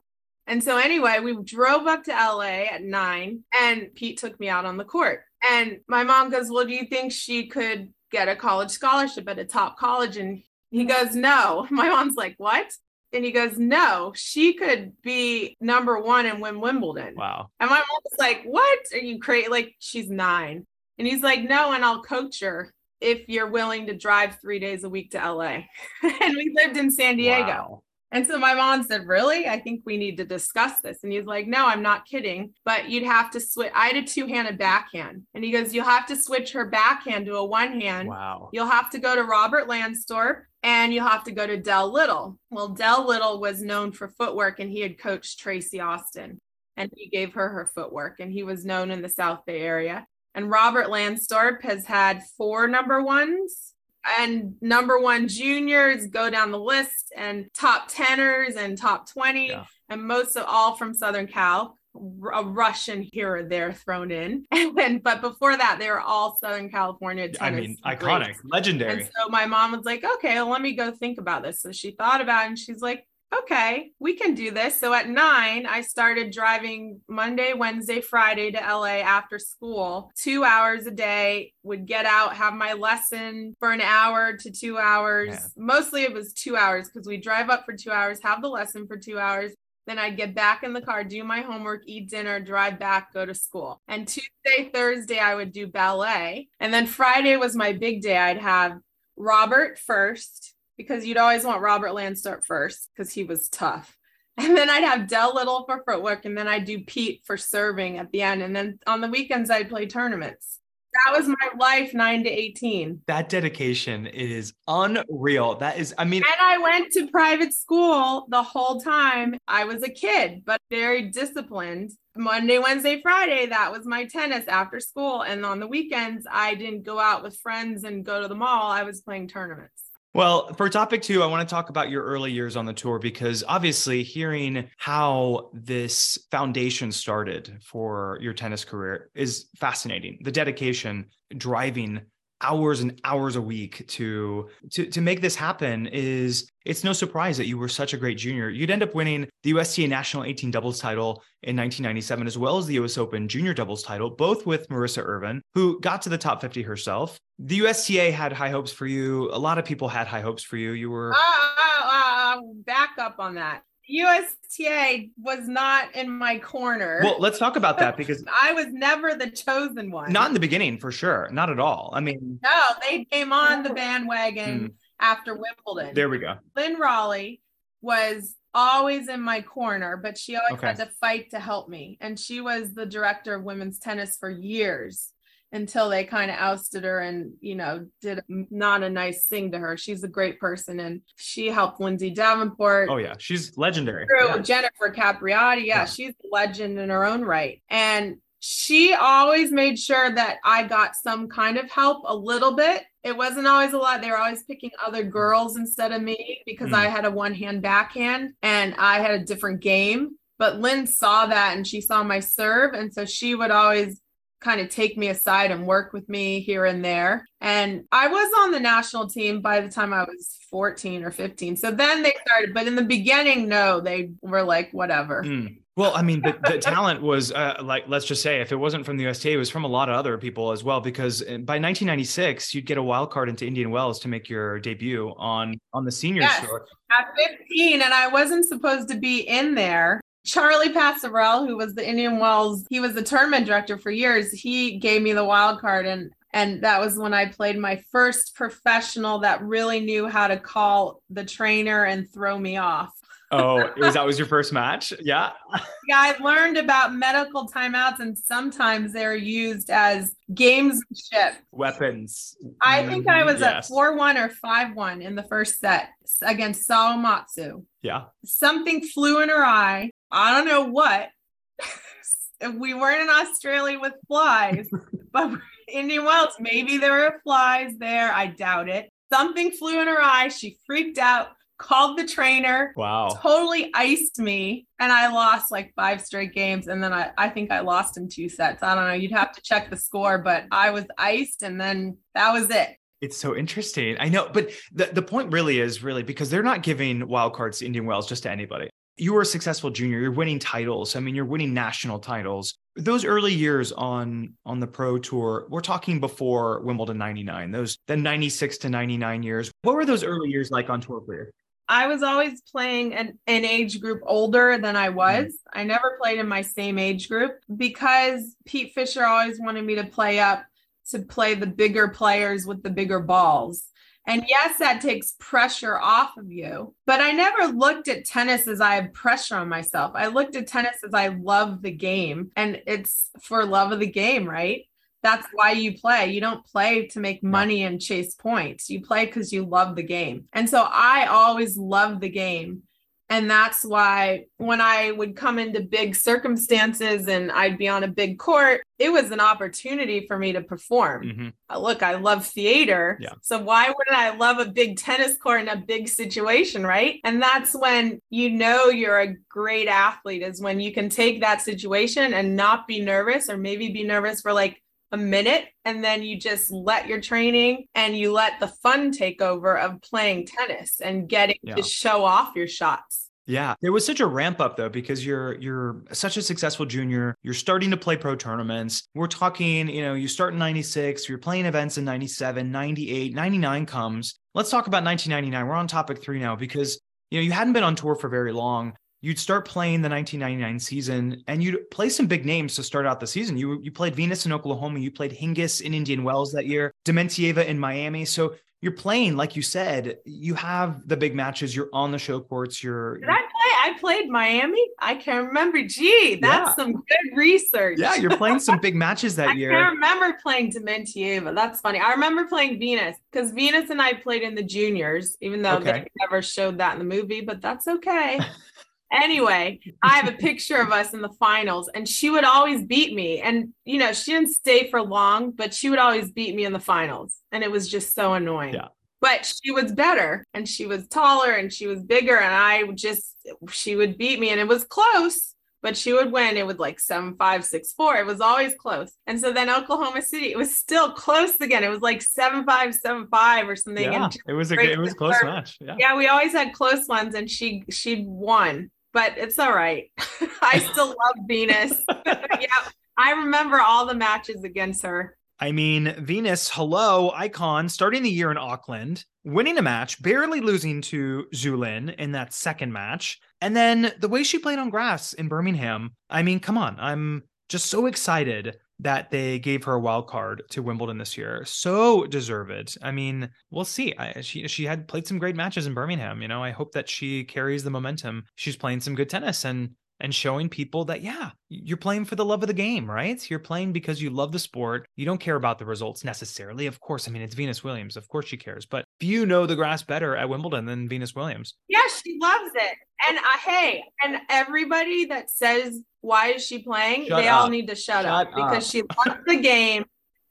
And so, anyway, we drove up to LA at nine, and Pete took me out on the court. And my mom goes, Well, do you think she could get a college scholarship at a top college? And he goes, No. My mom's like, What? And he goes, No, she could be number one and win Wimbledon.
Wow.
And my mom's like, What? Are you crazy? Like, she's nine. And he's like, No, and I'll coach her if you're willing to drive three days a week to LA. and we lived in San Diego.
Wow.
And so my mom said, Really? I think we need to discuss this. And he's like, No, I'm not kidding. But you'd have to switch. I had a two handed backhand. And he goes, You'll have to switch her backhand to a one hand.
Wow.
You'll have to go to Robert Lansdorp and you'll have to go to Del Little. Well, Del Little was known for footwork and he had coached Tracy Austin and he gave her her footwork and he was known in the South Bay area. And Robert Lansdorp has had four number ones and number one juniors go down the list and top tenors and top 20
Yeah.
and most of all from Southern Cal a Russian here or there thrown in. And then, but before that, they were all Southern California
I mean,
greats.
iconic, legendary.
And so my mom was like, okay, well, let me go think about this. So she thought about it and she's like, okay, we can do this. So at nine, I started driving Monday, Wednesday, Friday to LA after school, two hours a day, would get out, have my lesson for an hour to two hours.
Yeah.
Mostly it was two hours because we drive up for two hours, have the lesson for two hours. Then I'd get back in the car, do my homework, eat dinner, drive back, go to school. And Tuesday, Thursday, I would do ballet. And then Friday was my big day. I'd have Robert first because you'd always want Robert Lansdorp first because he was tough. And then I'd have Del Little for footwork, and then I'd do Pete for serving at the end. And then on the weekends, I'd play tournaments. That was my life, nine to 18.
that dedication is unreal. That is, I mean,
And I went to private school the whole time. I was a kid, but very disciplined. Monday, Wednesday, Friday, that was my tennis after school. And on the weekends, I didn't go out with friends and go to the mall. I was playing tournaments.
Well, for topic two, I want to talk about your early years on the tour because obviously, hearing how this foundation started for your tennis career is fascinating. The dedication, driving hours and hours a week to to to make this happen is it's no surprise that you were such a great junior. You'd end up winning the USTA National 18 doubles title in 1997 as well as the US Open junior doubles title both with Marissa Irvin who got to the top 50 herself. The USTA had high hopes for you. A lot of people had high hopes for you. You were
uh, uh, uh, back up on that. USTA was not in my corner.
Well, let's talk about that because
I was never the chosen one.
Not in the beginning, for sure. Not at all. I mean,
no, they came on the bandwagon hmm. after Wimbledon.
There we go.
Lynne Rolley was always in my corner, but she always okay. had to fight to help me. And she was the director of women's tennis for years until they kind of ousted her and you know did not a nice thing to her she's a great person and she helped lindsay davenport
oh yeah she's legendary
yeah. jennifer capriati yeah, yeah she's a legend in her own right and she always made sure that I got some kind of help a little bit. It wasn't always a lot. They were always picking other girls instead of me because mm. I had a one hand backhand and I had a different game. But Lynn saw that and she saw my serve. And so she would always kind of take me aside and work with me here and there. And I was on the national team by the time I was 14 or 15. So then they started, but in the beginning, no, they were like, whatever.
Mm. Well, I mean, the, the talent was uh, like, let's just say, if it wasn't from the USTA, it was from a lot of other people as well. Because uh, by 1996, you'd get a wild card into Indian Wells to make your debut on on the senior yes, tour
at 15, and I wasn't supposed to be in there. Charlie Pasarell, who was the Indian Wells, he was the tournament director for years. He gave me the wild card and and that was when I played my first professional that really knew how to call the trainer and throw me off.
oh, was that was your first match? Yeah.
Yeah, I learned about medical timeouts and sometimes they're used as gamesmanship.
Weapons.
I think I was yes. at 4-1 or 5-1 in the first set against Sawamatsu.
Yeah.
Something flew in her eye. I don't know what. we weren't in Australia with flies, but Indian Wells, maybe there were flies there. I doubt it. Something flew in her eye. She freaked out, called the trainer.
Wow.
Totally iced me. And I lost like five straight games. And then I, I think I lost in two sets. I don't know. You'd have to check the score, but I was iced and then that was it.
It's so interesting. I know, but the, the point really is really because they're not giving wild cards to Indian Wells just to anybody you were a successful junior you're winning titles i mean you're winning national titles those early years on on the pro tour we're talking before wimbledon 99 those the 96 to 99 years what were those early years like on tour for you
I was always playing an, an age group older than I was. Mm-hmm. I never played in my same age group because Pete Fischer always wanted me to play up to play the bigger players with the bigger balls. And yes, that takes pressure off of you. But I never looked at tennis as I have pressure on myself. I looked at tennis as I love the game and it's for love of the game, right? That's why you play. You don't play to make money and chase points. You play because you love the game. And so I always loved the game. And that's why when I would come into big circumstances and I'd be on a big court, it was an opportunity for me to perform. Mm-hmm. Uh, look, I love theater. Yeah. So why wouldn't I love a big tennis court in a big situation, right? And that's when you know you're a great athlete is when you can take that situation and not be nervous or maybe be nervous for like a minute and then you just let your training and you let the fun take over of playing tennis and getting yeah. to show off your shots.
Yeah, there was such a ramp up though because you're you're such a successful junior. You're starting to play pro tournaments. We're talking, you know, you start in 96, you're playing events in 97, 98, 99 comes. Let's talk about 1999. We're on topic 3 now because you know, you hadn't been on tour for very long you'd start playing the 1999 season and you'd play some big names to start out the season. You you played Venus in Oklahoma, you played Hingis in Indian Wells that year, Dementieva in Miami. So you're playing, like you said, you have the big matches. You're on the show courts. You're.
Did I play? I played Miami. I can't remember. Gee, that's yeah. some good research.
Yeah, you're playing some big matches that
I
year.
I remember playing Dementieva. That's funny. I remember playing Venus because Venus and I played in the juniors, even though okay. they never showed that in the movie. But that's okay. Anyway, I have a picture of us in the finals, and she would always beat me. And, you know, she didn't stay for long, but she would always beat me in the finals. And it was just so annoying.
Yeah.
but she was better and she was taller and she was bigger and I just she would beat me and it was close but she would win. It was like seven five, six four. It was always close. And so then Oklahoma City, it was still close again. It was like seven five, seven five or something.
Yeah, it was a it was close match. Yeah.
yeah, we always had close ones, and she she won. But it's all right. I still love Venus. yeah, I remember all the matches against her.
I mean, Venus, hello, icon, starting the year in Auckland, winning a match, barely losing to Zhu Lin in that second match. And then the way she played on grass in Birmingham, I mean, come on. I'm just so excited that they gave her a wild card to Wimbledon this year. So deserved. I mean, we'll see. I, she she had played some great matches in Birmingham. You know, I hope that she carries the momentum. She's playing some good tennis, and and showing people that yeah you're playing for the love of the game right you're playing because you love the sport you don't care about the results necessarily of course i mean it's venus williams of course she cares but you know the grass better at wimbledon than venus williams
yeah she loves it and uh, hey and everybody that says why is she playing shut they up. all need to shut, shut up, up because she loves the game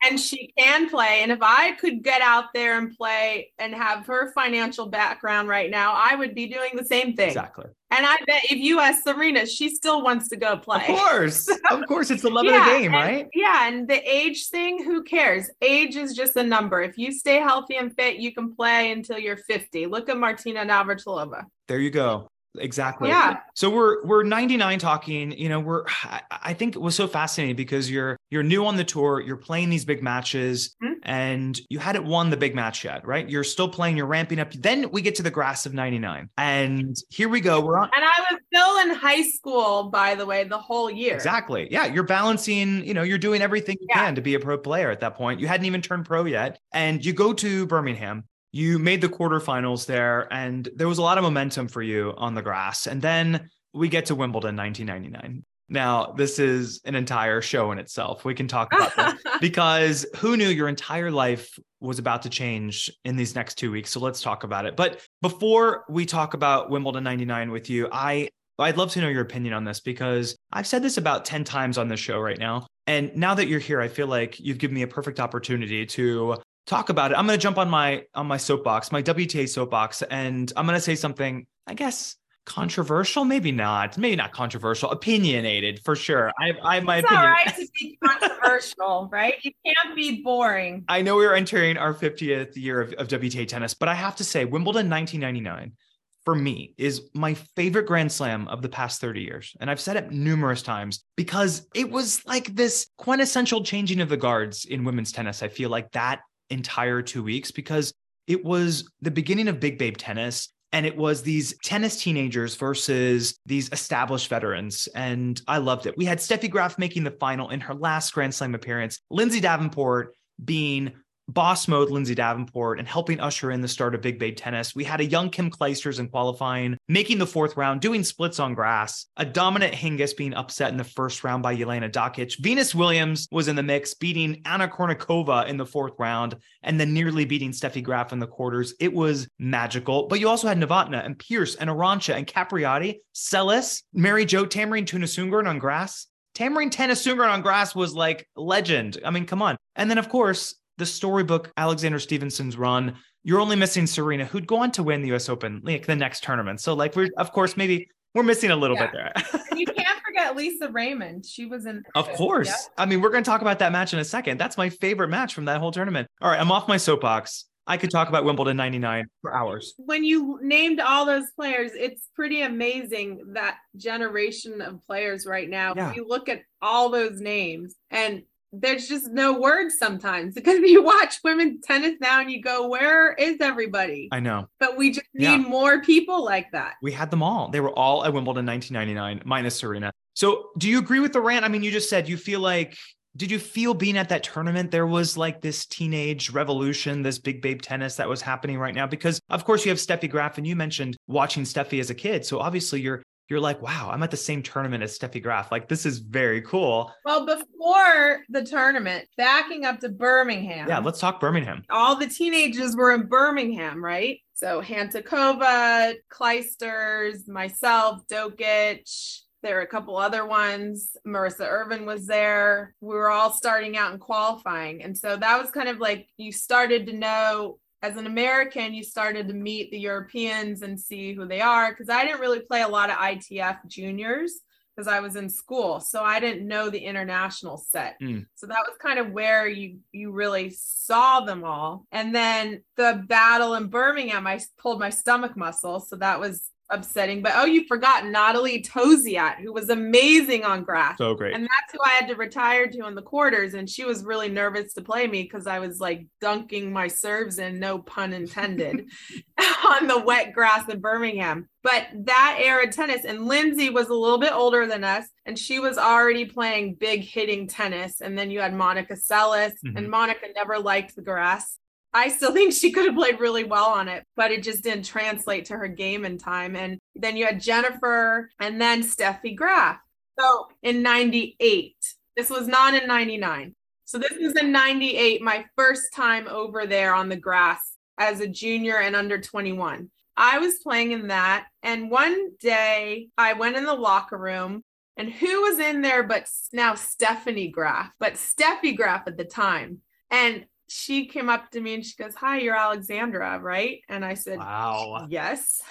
and she can play. And if I could get out there and play and have her financial background right now, I would be doing the same thing.
Exactly.
And I bet if you ask Serena, she still wants to go play.
Of course. of course. It's the love yeah, of the game,
and,
right?
Yeah. And the age thing, who cares? Age is just a number. If you stay healthy and fit, you can play until you're 50. Look at Martina Navratilova.
There you go exactly.
Yeah.
So we're we're 99 talking you know we're i think it was so fascinating because you're you're new on the tour you're playing these big matches mm-hmm. and you hadn't won the big match yet right? You're still playing you're ramping up. Then we get to the grass of 99 and here we go. We're on
and i was still in high school by the way the whole year.
Exactly. Yeah you're balancing you know you're doing everything you yeah. can to be a pro player at that point. You hadn't even turned pro yet and you go to birmingham you made the quarterfinals there, and there was a lot of momentum for you on the grass. And then we get to Wimbledon 1999. Now, this is an entire show in itself. We can talk about this because who knew your entire life was about to change in these next two weeks? So let's talk about it. But before we talk about Wimbledon 99 with you, I I'd love to know your opinion on this because I've said this about 10 times on the show right now. And now that you're here, I feel like you've given me a perfect opportunity to talk about it. I'm going to jump on my on my soapbox, my WTA soapbox, and I'm going to say something. I guess controversial, maybe not, maybe not controversial, opinionated for sure. I, I my
it's
opinion.
all right to be controversial, right? You can't be boring.
I know we are entering our 50th year of, of WTA tennis, but I have to say, Wimbledon 1999 for me is my favorite Grand Slam of the past 30 years. And I've said it numerous times because it was like this quintessential changing of the guards in women's tennis. I feel like that entire two weeks because it was the beginning of Big Babe tennis. And it was these tennis teenagers versus these established veterans. And I loved it. We had Steffi Graf making the final in her last Grand Slam appearance, Lindsay Davenport being boss mode Lindsay Davenport and helping usher in the start of Big Babe tennis. We had a young Kim Clijsters in qualifying, making the fourth round, doing splits on grass. A dominant Hingis being upset in the first round by Jelena Dokic. Venus Williams was in the mix, beating Anna Kournikova in the fourth round, and then nearly beating Steffi Graf in the quarters. It was magical. But you also had Novotna and Pierce and Arantxa and Capriati, Seles, Mary Jo, Tamarine Tanasugarn on grass. Tamarine Tanasugarn on grass was like legend. I mean, come on. And then, of course, the storybook Alexandra Stevenson's run, you're only missing Serena, who'd go on to win the US Open, like the next tournament. So, like, we're, of course, maybe we're missing a little yeah. bit there.
you can't forget Lisa Raymond. She was in.
Of course. Yep. I mean, we're going to talk about that match in a second. That's my favorite match from that whole tournament. All right, I'm off my soapbox. I could talk about Wimbledon 99 for hours.
When you named all those players, it's pretty amazing that generation of players right now. Yeah. You look at all those names and there's just no words sometimes because you watch women's tennis now and you go, where is everybody?
I know.
But we just need yeah. more people like that.
We had them all. They were all at Wimbledon 1999, minus Serena. So do you agree with the rant? I mean, you just said you feel like, did you feel being at that tournament, there was like this teenage revolution, this big babe tennis that was happening right now? Because of course you have Steffi Graf and you mentioned watching Steffi as a kid. So obviously you're you're like, wow, I'm at the same tournament as Steffi Graf. Like, this is very cool.
Well, before the tournament, backing up to Birmingham.
Yeah, let's talk Birmingham.
All the teenagers were in Birmingham, right? So Hantuchova, Clijsters, myself, Dokic. There were a couple other ones. Marissa Irvin was there. We were all starting out in qualifying. And so that was kind of like you started to know as an American, you started to meet the Europeans and see who they are. Because I didn't really play a lot of ITF juniors because I was in school, so I didn't know the international set.
Mm.
So that was kind of where you you really saw them all. And then the battle in Birmingham, I pulled my stomach muscle, so that was upsetting. But oh, you forgot Nathalie Tauziat, who was amazing on grass.
So great.
And that's who I had to retire to in the quarters. And she was really nervous to play me because I was like dunking my serves in, no pun intended, on the wet grass in Birmingham. But that era of tennis, and Lindsay was a little bit older than us, and she was already playing big hitting tennis. And then you had Monica Seles,
Mhm.
and Monica never liked the grass. I still think she could have played really well on it, but it just didn't translate to her game in time. And then you had Jennifer and then Steffi Graf. So in 98, this was not in 99. So this was in 98, my first time over there on the grass as a junior and under 21. I was playing in that. And one day I went in the locker room and who was in there but now Stephanie Graf, but Steffi Graf at the time. And she came up to me and she goes, Hi, you're Alexandra, right? And I said,
Wow.
Yes.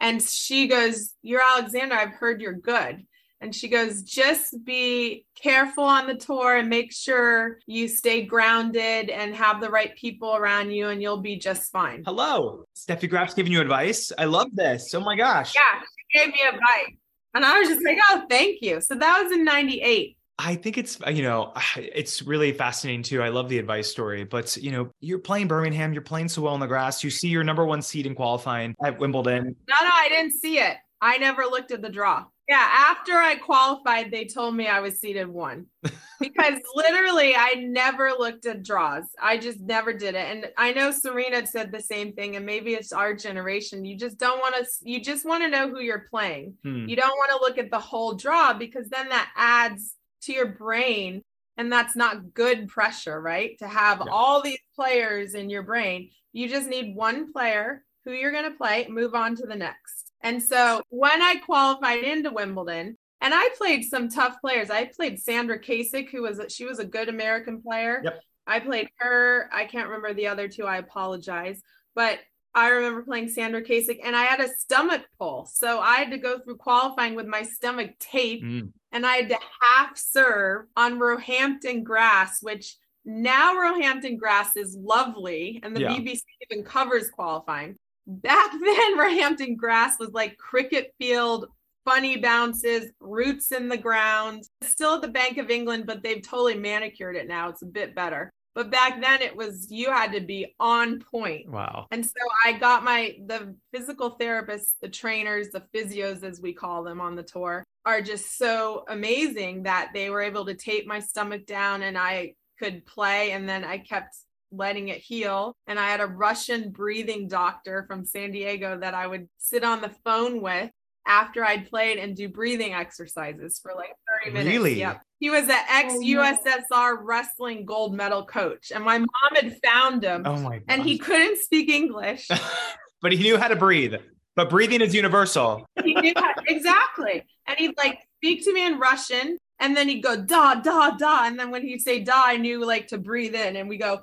And she goes, You're Alexandra. I've heard you're good. And she goes, Just be careful on the tour and make sure you stay grounded and have the right people around you, and you'll be just fine.
Hello. Steffi Graf's giving you advice. I love this. Oh my gosh.
Yeah, she gave me advice. And I was just like, Oh, thank you. So that was in 98.
I think it's you know it's really fascinating too. I love the advice story, but you know you're playing Birmingham, you're playing so well on the grass. You see your number one seed in qualifying at Wimbledon.
No, no, I didn't see it. I never looked at the draw. Yeah, after I qualified, they told me I was seated one because literally I never looked at draws. I just never did it. And I know Serena said the same thing, and maybe it's our generation. You just don't want to, you just want to know who you're playing.
Hmm.
You don't want to look at the whole draw because then that adds to your brain. And that's not good pressure, right? To have
Yeah.
all these players in your brain. You just need one player who you're going to play, move on to the next. And so when I qualified into Wimbledon, and I played some tough players. I played Sandra Cacic, who was she was a good American player.
Yep.
I played her. I can't remember the other two. I apologize, but I remember playing Sandra Cacic, and I had a stomach pull, so I had to go through qualifying with my stomach taped,
Mm.
and I had to half serve on Roehampton grass, which now Roehampton grass is lovely, and the
Yeah.
BBC even covers qualifying. Back then, Roehampton grass was like cricket field, funny bounces, roots in the ground. It's still at the Bank of England, but they've totally manicured it now. It's a bit better. But back then, it was you had to be on point.
Wow.
And so I got my the physical therapists, the trainers, the physios as we call them on the tour are just so amazing that they were able to tape my stomach down and I could play and then I kept letting it heal and I had a Russian breathing doctor from San Diego that I would sit on the phone with after I'd played and do breathing exercises for like 30 minutes.
Really?
Yep. He was an ex USSR wrestling gold medal coach and my mom had found him
Oh my god.
and he couldn't speak English.
but he knew how to breathe. But breathing is universal.
he knew how, exactly. And he'd like speak to me in Russian and then he'd go da da da. And then when he'd say da, I knew like to breathe in and we go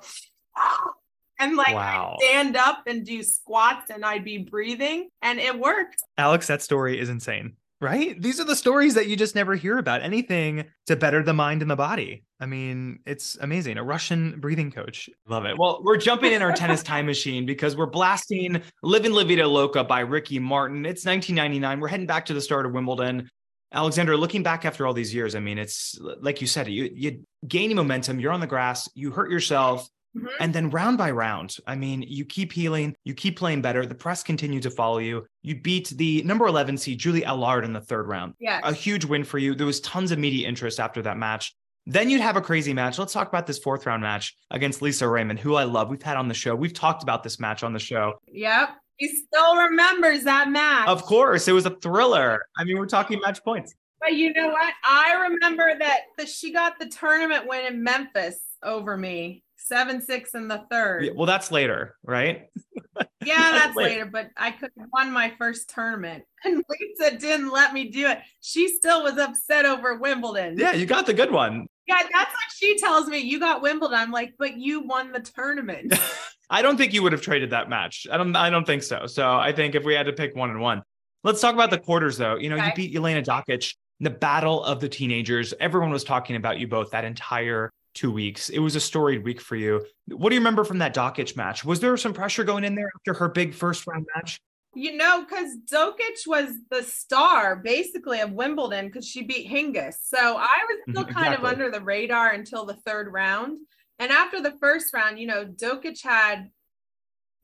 "Ah." and like
Wow.
Stand up and do squats and I'd be breathing and it worked.
Alex, that story is insane. Right? These are the stories that you just never hear about. Anything to better the mind and the body. I mean, it's amazing. A Russian breathing coach. Love it. Well, we're jumping in our tennis time machine because we're blasting Livin' La Vida Loca by Ricky Martin. It's 1999. We're heading back to the start of Wimbledon. Alexandra, looking back after all these years, I mean, it's like you said, you you gaining momentum, you're on the grass, you hurt yourself,
Mhm.
and then round by round, I mean, you keep healing, you keep playing better. The press continue to follow you. You beat the number 11 seed, Julie Halard, in the third round.
Yeah.
A huge win for you. There was tons of media interest after that match. Then you'd have a crazy match. Let's talk about this fourth round match against Lisa Raymond, who I love. We've had on the show. We've talked about this match on the show.
Yep. He still remembers that match.
Of course, it was a thriller. I mean, we're talking match points.
But you know what? I remember that the, she got the tournament win in Memphis over me. Seven six in the third.
Yeah, well, that's later, right?
Yeah, that's later, but I could have won my first tournament. And Lisa didn't let me do it. She still was upset over Wimbledon.
Yeah, you got the good one.
Yeah, that's what she tells me. You got Wimbledon. I'm like, but you won the tournament.
I don't think you would have traded that match. I don't I don't think so. So I think if we had to pick one and one. Let's talk about the quarters though. You know,
Okay.
you beat Jelena Dokic, the battle of the teenagers. Everyone was talking about you both that entire two weeks. It was a storied week for you. What do you remember from that Dokic match? Was there some pressure going in there after her big first round match?
You know, because Dokic was the star basically of Wimbledon because she beat Hingis. So I was still
Mhm,
kind
exactly.
of under the radar until the third round. And after the first round, you know, Dokic had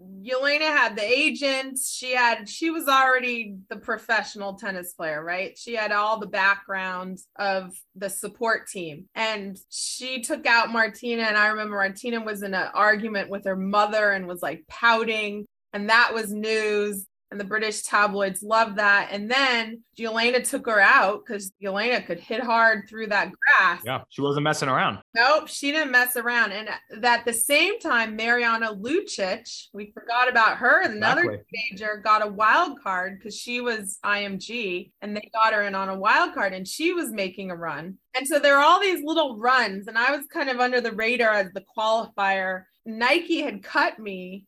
Jelena had the agent. She had she was already the professional tennis player, right? She had all the background of the support team. And she took out Martina. And I remember Martina was in an argument with her mother and was like pouting. And that was news. And the British tabloids loved that. And then Jelena took her out because Jelena could hit hard through that grass.
Yeah, she wasn't messing around.
Nope, she didn't mess around. And at the same time, Mirjana Lucic, we forgot about her, another
Exactly.
teenager, got a wild card because she was IMG and they got her in on a wild card and she was making a run. And so there are all these little runs, and I was kind of under the radar as the qualifier. Nike had cut me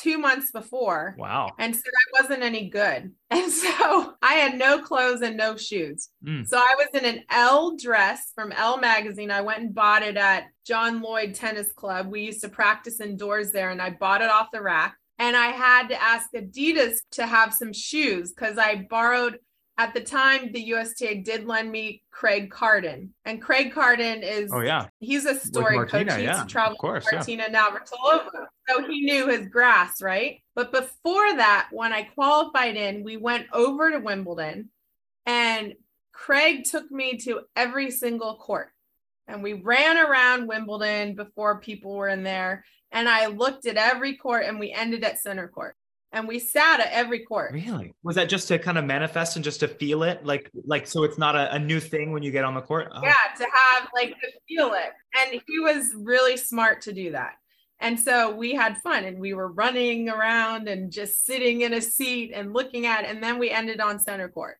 two months before
Wow.
and said I wasn't any good. And so I had no clothes and no shoes.
Mm.
So I was in an Elle dress from Elle magazine. I went and bought it at John Lloyd Tennis Club. We used to practice indoors there and I bought it off the rack. And I had to ask Adidas to have some shoes because I borrowed at the time the USTA did lend me Craig Kardon. And Craig Kardon is
Oh yeah.
he's a story
Martina,
coach. He used
yeah,
to travel
of course,
with
yeah.
Martina Navratilova. So he knew his grass, right? But before that, when I qualified in, we went over to Wimbledon and Craig took me to every single court. And we ran around Wimbledon before people were in there. And I looked at every court and we ended at center court. And we sat at every court.
Really? Was that just to kind of manifest and just to feel it? Like like so it's not a, a new thing when you get on the court? Oh,
yeah to have like to feel it and he was really smart to do that and so we had fun and we were running around and just sitting in a seat and looking at it and then we ended on center court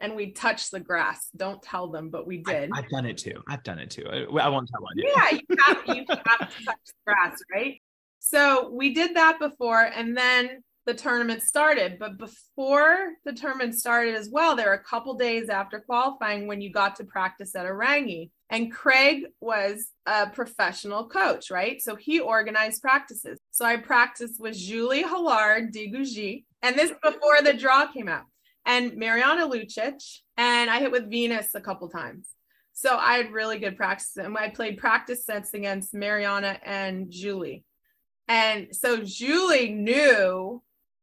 and we touched the grass don't tell them but we did
I've done it too. I've done it too. I, I won't tell on you.
yeah you have, you have to touch the grass right so we did that before and then the tournament started. But before the tournament started as well there were a couple days after qualifying when you got to practice at Aorangi and Craig was a professional coach right? So he organized practices. So I practiced with Julie Halard-Decugis. And this before the draw came out. And Mirjana Lucic. And I hit with Venus a couple times. So I had really good practice and I played practice sets against Mirjana and Julie. And so Julie knew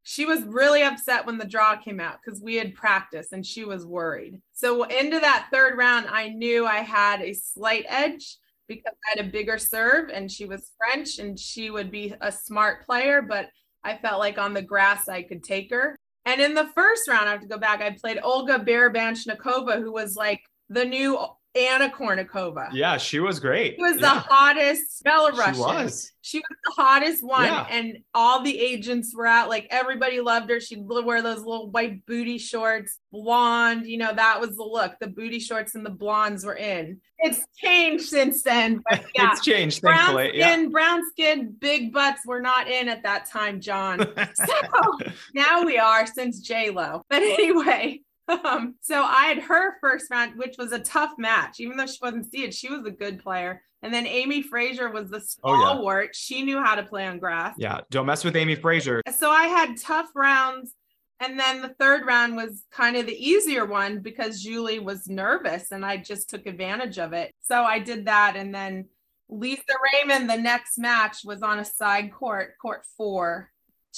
she was really upset when the draw came out because we had practiced and she was worried. So into that third round, I knew I had a slight edge because I had a bigger serve and she was French and she would be a smart player, but I felt like on the grass I could take her. And in the first round, I have to go back, I played Olga Barabanschikova, who was like the new Anna Kournikova.
Yeah, she was great.
She was the hottest Belarusian.
she was.
She was the hottest one,
Yeah.
and all the agents were out. Like everybody loved her. She'd wear those little white booty shorts, blonde. You know that was the look. The booty shorts and the blondes were in. It's changed since then, but yeah.
It's changed,
brown
thankfully.
skin, brown skin, big butts were not in at that time, John. So now we are since J Lo. But anyway, um, so I had her first round, which was a tough match, even though she wasn't seeded. She was a good player. And then Amy Frazier was the
Oh, yeah.
stalwart. She knew how to play on grass.
yeah, don't mess with Amy Frazier.
So I had tough rounds. And then the third round was kind of the easier one because Julie was nervous and I just took advantage of it. So I did that. And then Lisa Raymond, the next match was on a side court, court four.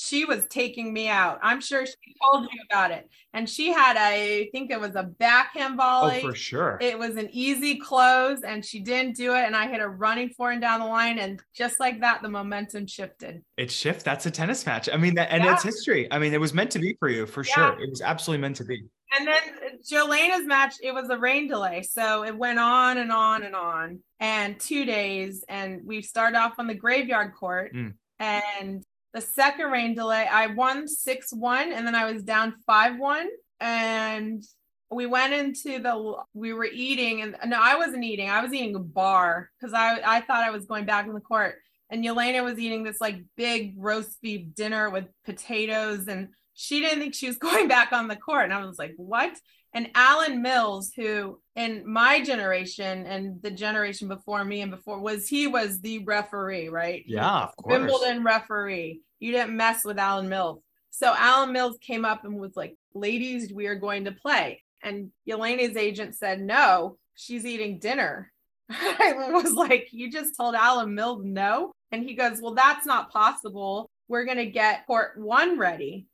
She was taking me out. I'm sure she told you about it. And she had a, I think it was a backhand volley.
Oh,
volley.
for sure.
It was an easy close and she didn't do it. And I hit a running forehand down the line. And just like that, the momentum shifted.
It shift. That's a tennis match. I mean, that, and
Yeah.
it's history. I mean, it was meant to be for you for
Yeah.
sure. It was absolutely meant to be.
And then Jelena's match, it was a rain delay. So it went on and on and on and two days. And we started off on the graveyard court.
Mm.
And the second rain delay, I won 6 1 and then I was down 5 1. And we went into the, we were eating and no, I wasn't eating. I was eating a bar because I, I thought I was going back in the court. and Jelena was eating this like big roast beef dinner with potatoes, and she didn't think she was going back on the court. And I was like, what? And Alan Mills, who in my generation and the generation before me and before was he was the referee, right?
Yeah, of course.
Wimbledon referee. You didn't mess with Alan Mills. So Alan Mills came up and was like, ladies, we are going to play. And Jelena's agent said, no, she's eating dinner. I was like, you just told Alan Mills no? And he goes, well, that's not possible. We're going to get court one ready.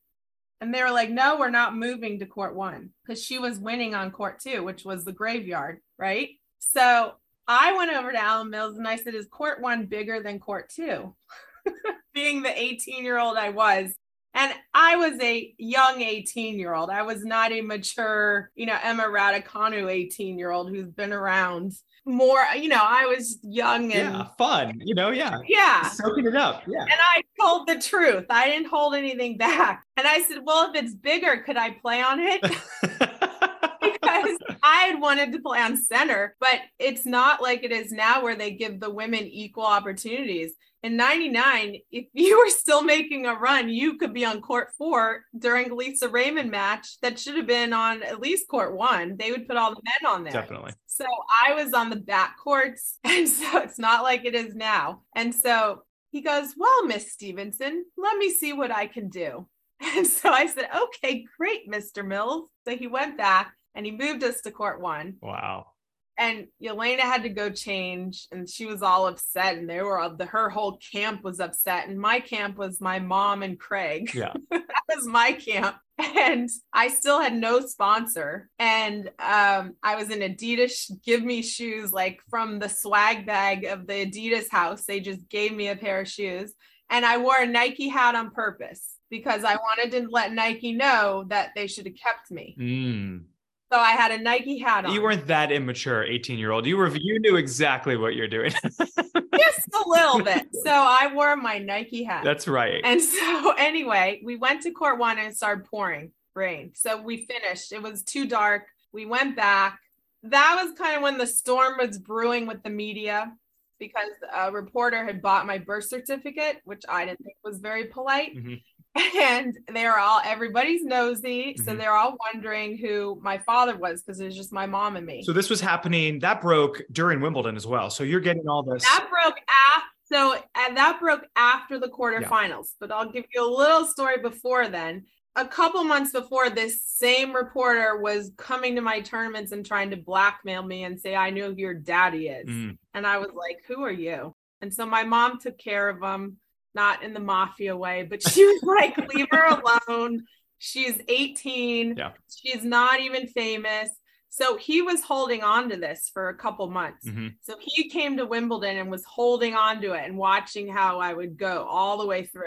And they were like, no, we're not moving to court one because she was winning on court two, which was the graveyard, right? So I went over to Alan Mills and I said, is court one bigger than court two? Being the 18 year old I was. And I was a young 18 year old. I was not a mature, you know, Emma Raducanu 18 year old who's been around more, you know, I was young and
yeah, fun, you know, yeah.
yeah.
Soaking it up. Yeah.
And I told the truth. I didn't hold anything back. And I said, Well, if it's bigger, could I play on it? because I had wanted to play on center, but it's not like it is now where they give the women equal opportunities. In 99, if you were still making a run, you could be on court four during Lisa Raymond match that should have been on at least court one. They would put all the men on there.
Definitely.
So I was on the back courts. And so it's not like it is now. And so he goes, Well, Miss Stevenson, let me see what I can do. And so I said, Okay, great, Mr. Mills. So he went back and he moved us to court one.
Wow.
And Jelena had to go change, and she was all upset. And they were all, the her whole camp was upset. And my camp was my mom and Craig.
Yeah.
that was my camp. And I still had no sponsor. And um, I was in Adidas Give Me shoes, like from the swag bag of the Adidas house. They just gave me a pair of shoes. And I wore a Nike hat on purpose because I wanted to let Nike know that they should have kept me.
Mm.
So I had a Nike hat on.
You weren't that immature, 18 year old. You were you knew exactly what you're doing.
just a little bit. So I wore my Nike hat.
That's right.
And so anyway, we went to court one and it started pouring rain. So we finished. It was too dark. We went back. That was kind of when the storm was brewing with the media because a reporter had bought my birth certificate, which I didn't think was very polite.
Mhm.
And they're all everybody's nosy. So
Mhm.
they're all wondering who my father was because it was just my mom and me.
So this was happening. That broke during Wimbledon as well. So you're getting all this.
That broke after. So and that broke after the quarterfinals. But I'll give you a little story before then. A couple months before, this same reporter was coming to my tournaments and trying to blackmail me and say, "I know who your daddy is,"
Mm.
and I was like, "Who are you?" And so my mom took care of him, not in the mafia way, but she was like, "Leave her alone. She's 18.
Yeah.
She's not even famous." So he was holding on to this for a couple months.
Mhm.
So he came to Wimbledon and was holding on to it and watching how I would go all the way through.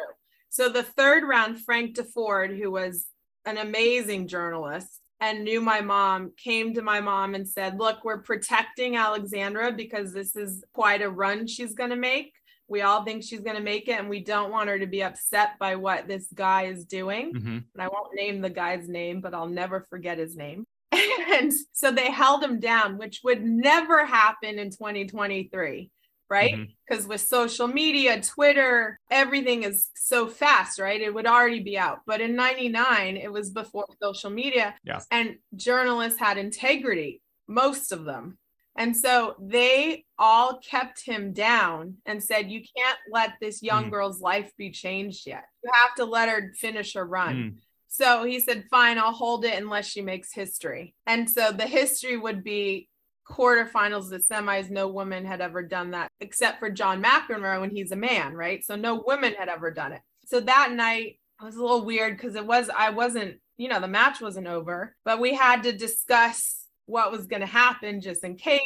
So the third round, Frank Deford, who was an amazing journalist and knew my mom, came to my mom and said, Look, we're protecting Alexandra because this is quite a run she's going to make. We all think she's going to make it, and we don't want her to be upset by what this guy is doing
Mhm.
and I won't name the guy's name, but I'll never forget his name. And so they held him down, which would never happen in 2023, right? Because with social media, Twitter, everything is so fast, right? It would already be out. But in 99, it was before social media.
Yeah.
And journalists had integrity, most of them. And so they all kept him down and said, You can't let this young
Mm.
girl's life be changed yet. You have to let her finish her run.
Mm.
So he said, Fine, I'll hold it unless she makes history. And so the history would be quarterfinals, the semis. No woman had ever done that except for John McEnroe when he's a man, right? So no woman had ever done it. So that night was a little weird because it was, I wasn't, you know, the match wasn't over, but we had to discuss what was going to happen just in case.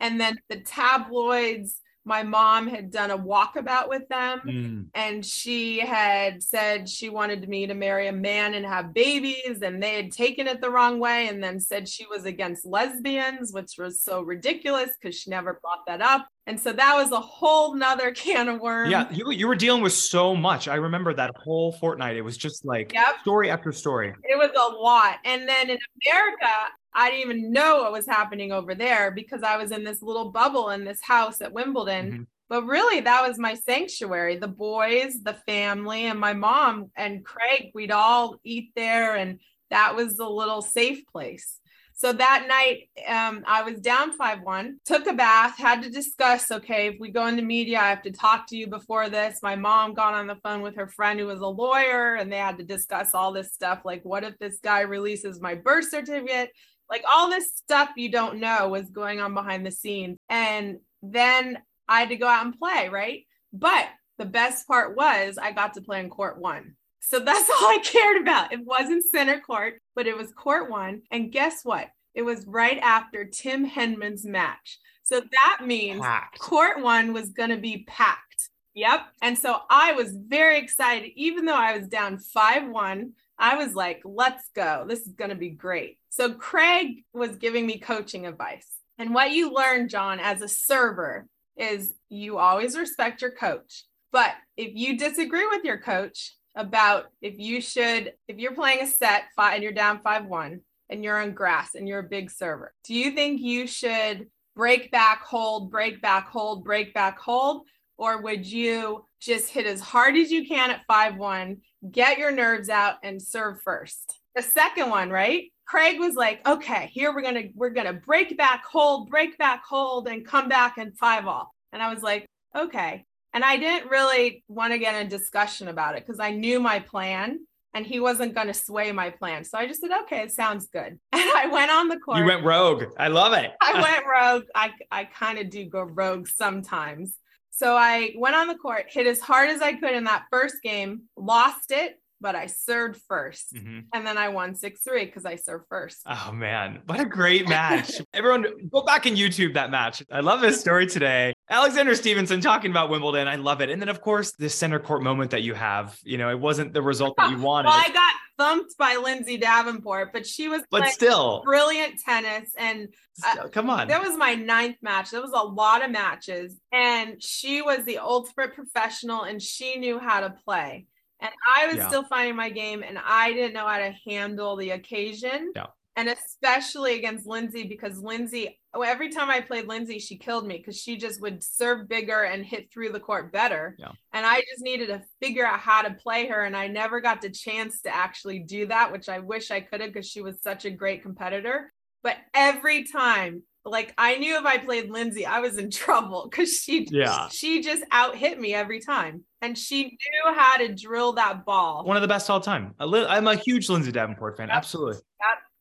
And then the tabloids, my mom had done a walkabout with them
Mm.
and she had said she wanted me to marry a man and have babies and they had taken it the wrong way and then said she was against lesbians which was so ridiculous because she never brought that up and so that was a whole nother can of worms
Yeah, you you were dealing with so much. I remember that whole fortnight. It was just like
Yep.
story after story.
it was a lot and then in america i didn't even know what was happening over there because i was in this little bubble in this house at wimbledon
Mhm.
But really, that was my sanctuary. The boys, the family, and my mom and Craig, we'd all eat there. And that was a little safe place. So that night, um, I was down 5 1, took a bath, had to discuss okay, if we go into media, I have to talk to you before this. My mom got on the phone with her friend who was a lawyer, and they had to discuss all this stuff like, what if this guy releases my birth certificate? Like all this stuff you don't know was going on behind the scenes. And then I had to go out and play, right? But the best part was I got to play in court one. So that's all I cared about. It wasn't center court, but it was court one. And guess what? It was right after Tim Henman's match. So that means
Packed.
court one was going to be packed. Yep. And so I was very excited, even though I was down 5 1. I was like, let's go. This is going to be great. So Craig was giving me coaching advice. And what you learn, John, as a server is you always respect your coach. But if you disagree with your coach about if you should, if you're playing a set five and you're down 5 1 and you're on grass and you're a big server, do you think you should break back, hold, break back, hold, break back, hold? Or would you just hit as hard as you can at 5 1, get your nerves out and serve first? The second one, right? Craig was like, okay, here we're gonna we're gonna break back, hold, break back, hold, and come back and five all. And I was like, okay. And I didn't really want to get in a discussion about it because I knew my plan and he wasn't going to sway my plan. So I just said, okay, it sounds good. And I went on the court.
You went rogue. I love it.
I went rogue. I, I kind of do go rogue sometimes. So I went on the court, hit as hard as I could in that first game, lost it, but I served 1st
Mhm.
And then I won 6 3 because I served first.
Oh man, what a great match. Everyone go back and YouTube that match. I love this story today. Alexandra Stevenson talking about Wimbledon. I love it. And then of course the center court moment that you have, you know, it wasn't the result that you wanted,
Well, I got thumped by Lindsay Davenport, but she was
but still,
brilliant tennis. And
still, come on.
that was my ninth match. That was a lot of matches. And she was the ultimate professional and she knew how to play. And I was
Yeah.
still finding my game and I didn't know how to handle the occasion.
Yeah.
And especially against Lindsay, because Lindsay, every time I played Lindsay, she killed me because she just would serve bigger and hit through the court better.
Yeah.
And I just needed to figure out how to play her. And I never got the chance to actually do that, which I wish I could have because she was such a great competitor. But every time, like I knew if I played Lindsay, I was in trouble because she
Yeah.
she just out hit me every time. And she knew how to drill that ball.
One of the best all time. I'm a huge Lindsay Davenport fan. Absolutely.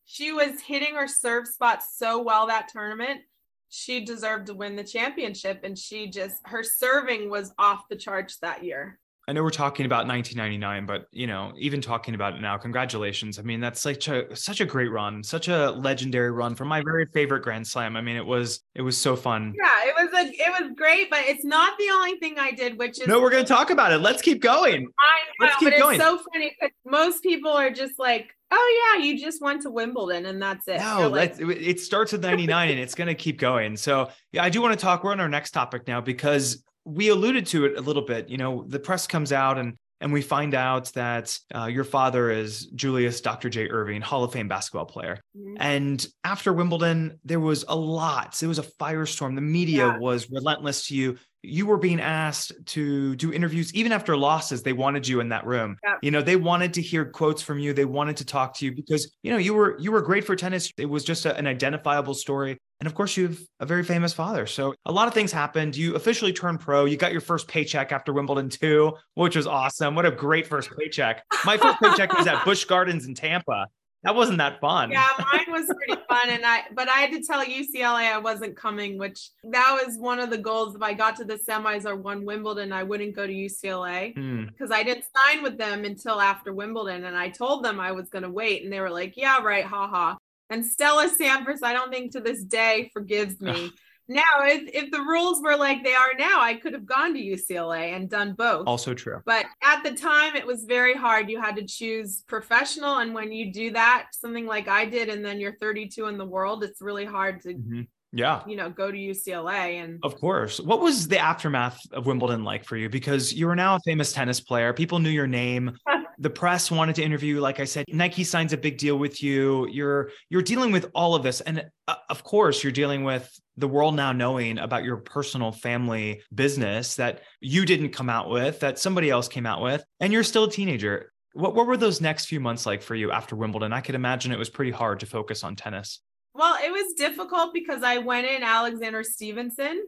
She was hitting her serve spots so well that tournament. She deserved to win the championship. And she just her serving was off the charts that year.
I know we're talking about 1999, but you know, even talking about it now, congratulations. I mean, that's such a such a great run, such a legendary run from my very favorite Grand Slam. I mean, it was it was so fun.
Yeah, it was a it was great, but it's not the only thing I did, which is
No, we're gonna talk about it. Let's keep going.
I know,
Let's keep
but
going.
it's so funny because most people are just like, "Oh yeah, you just went to Wimbledon and that's it."
No,
like,
it it starts with 99 and it's going to keep going. So, yeah, I do want to talk. We're on our next topic now because we alluded to it a little bit. You know, the press comes out and and we find out that uh, your father is Julius Dr. J. Erving, Hall of Fame basketball player.
Mhm.
And after Wimbledon, there was a lot. There was a firestorm. The media
Yeah.
was relentless to you. You were being asked to do interviews, even after losses. They wanted you in that room.
Yeah.
You know, they wanted to hear quotes from you. They wanted to talk to you because you know you were you were great for tennis. It was just a- an identifiable story. And of course, you have a very famous father. So a lot of things happened. You officially turned pro. You got your first paycheck after Wimbledon too, which was awesome. What a great first paycheck. My first paycheck was at Busch Gardens in Tampa. That wasn't that fun.
Yeah, mine was pretty fun, and I but I had to tell UCLA I wasn't coming, which that was one of the goals. If I got to the semis or won Wimbledon, I wouldn't go to UCLA
Hmm.
because I didn't sign with them until after Wimbledon, and I told them I was going to wait, and they were like, "Yeah, right, haha." And Stella Sampras, I don't think to this day forgives me. now, if if the rules were like they are now, I could have gone to UCLA and done both.
Also true.
But at the time, it was very hard. You had to choose professional. And when you do that, something like I did, and then you're 32 in the world, it's really hard to,
Mhm. Yeah.
you know, go to UCLA. And
Of course. What was the aftermath of Wimbledon like for you? Because you are now a famous tennis player. People knew your name. The press wanted to interview you. Like I said, Nike signs a big deal with you. You're you're dealing with all of this, and uh, of course, you're dealing with the world now knowing about your personal family business that you didn't come out with, that somebody else came out with, and you're still a teenager. What, what were those next few months like for you after Wimbledon? I could imagine it was pretty hard to focus on tennis.
Well, it was difficult because I went in Alexandra Stevenson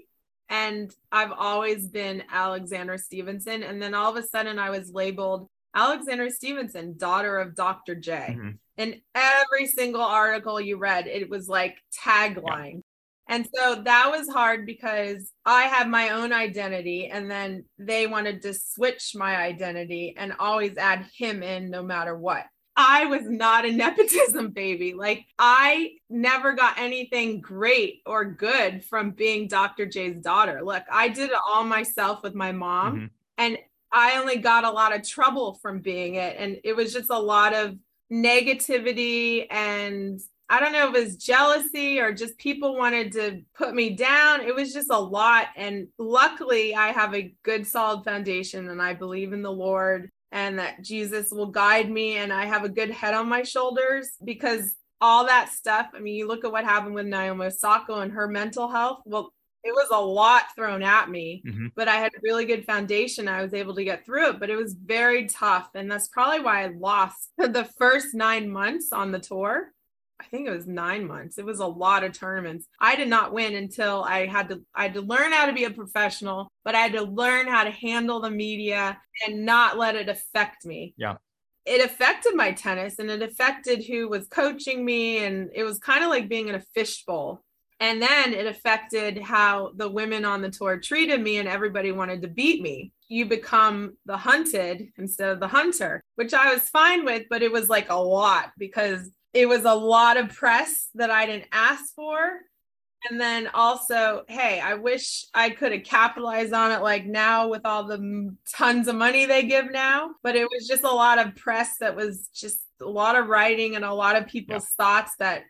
and I've always been Alexandra Stevenson. And then all of a sudden I was labeled Alexandra Stevenson, daughter of Dr. J.
Mhm.
In every single article you read, it was like tagline. And so that was hard because I had my own identity and then they wanted to switch my identity and always add him in no matter what. I was not a nepotism baby. Like I never got anything great or good from being Dr. J's daughter. Look, I did it all myself with my mom
Mhm.
and I only got a lot of trouble from being it and it was just a lot of negativity and I don't know if it was jealousy or just people wanted to put me down. It was just a lot. And luckily, I have a good, solid foundation, and I believe in the Lord and that Jesus will guide me. And I have a good head on my shoulders because all that stuff. I mean, you look at what happened with Naomi Osaka and her mental health. Well, it was a lot thrown at me,
Mhm.
but I had a really good foundation. I was able to get through it, but it was very tough. And that's probably why I lost the first nine months on the tour. I think it was nine months. It was a lot of tournaments. I did not win until I had to I had to learn how to be a professional, but I had to learn how to handle the media and not let it affect me.
Yeah.
It affected my tennis and it affected who was coaching me and it was kind of like being in a fishbowl. And then it affected how the women on the tour treated me and everybody wanted to beat me. You become the hunted instead of the hunter, which I was fine with, but it was like a lot because it was a lot of press that I didn't ask for. And then also, hey, I wish I could have capitalized on it like now with all the m- tons of money they give now. But it was just a lot of press that was just a lot of writing and a lot of people's thoughts that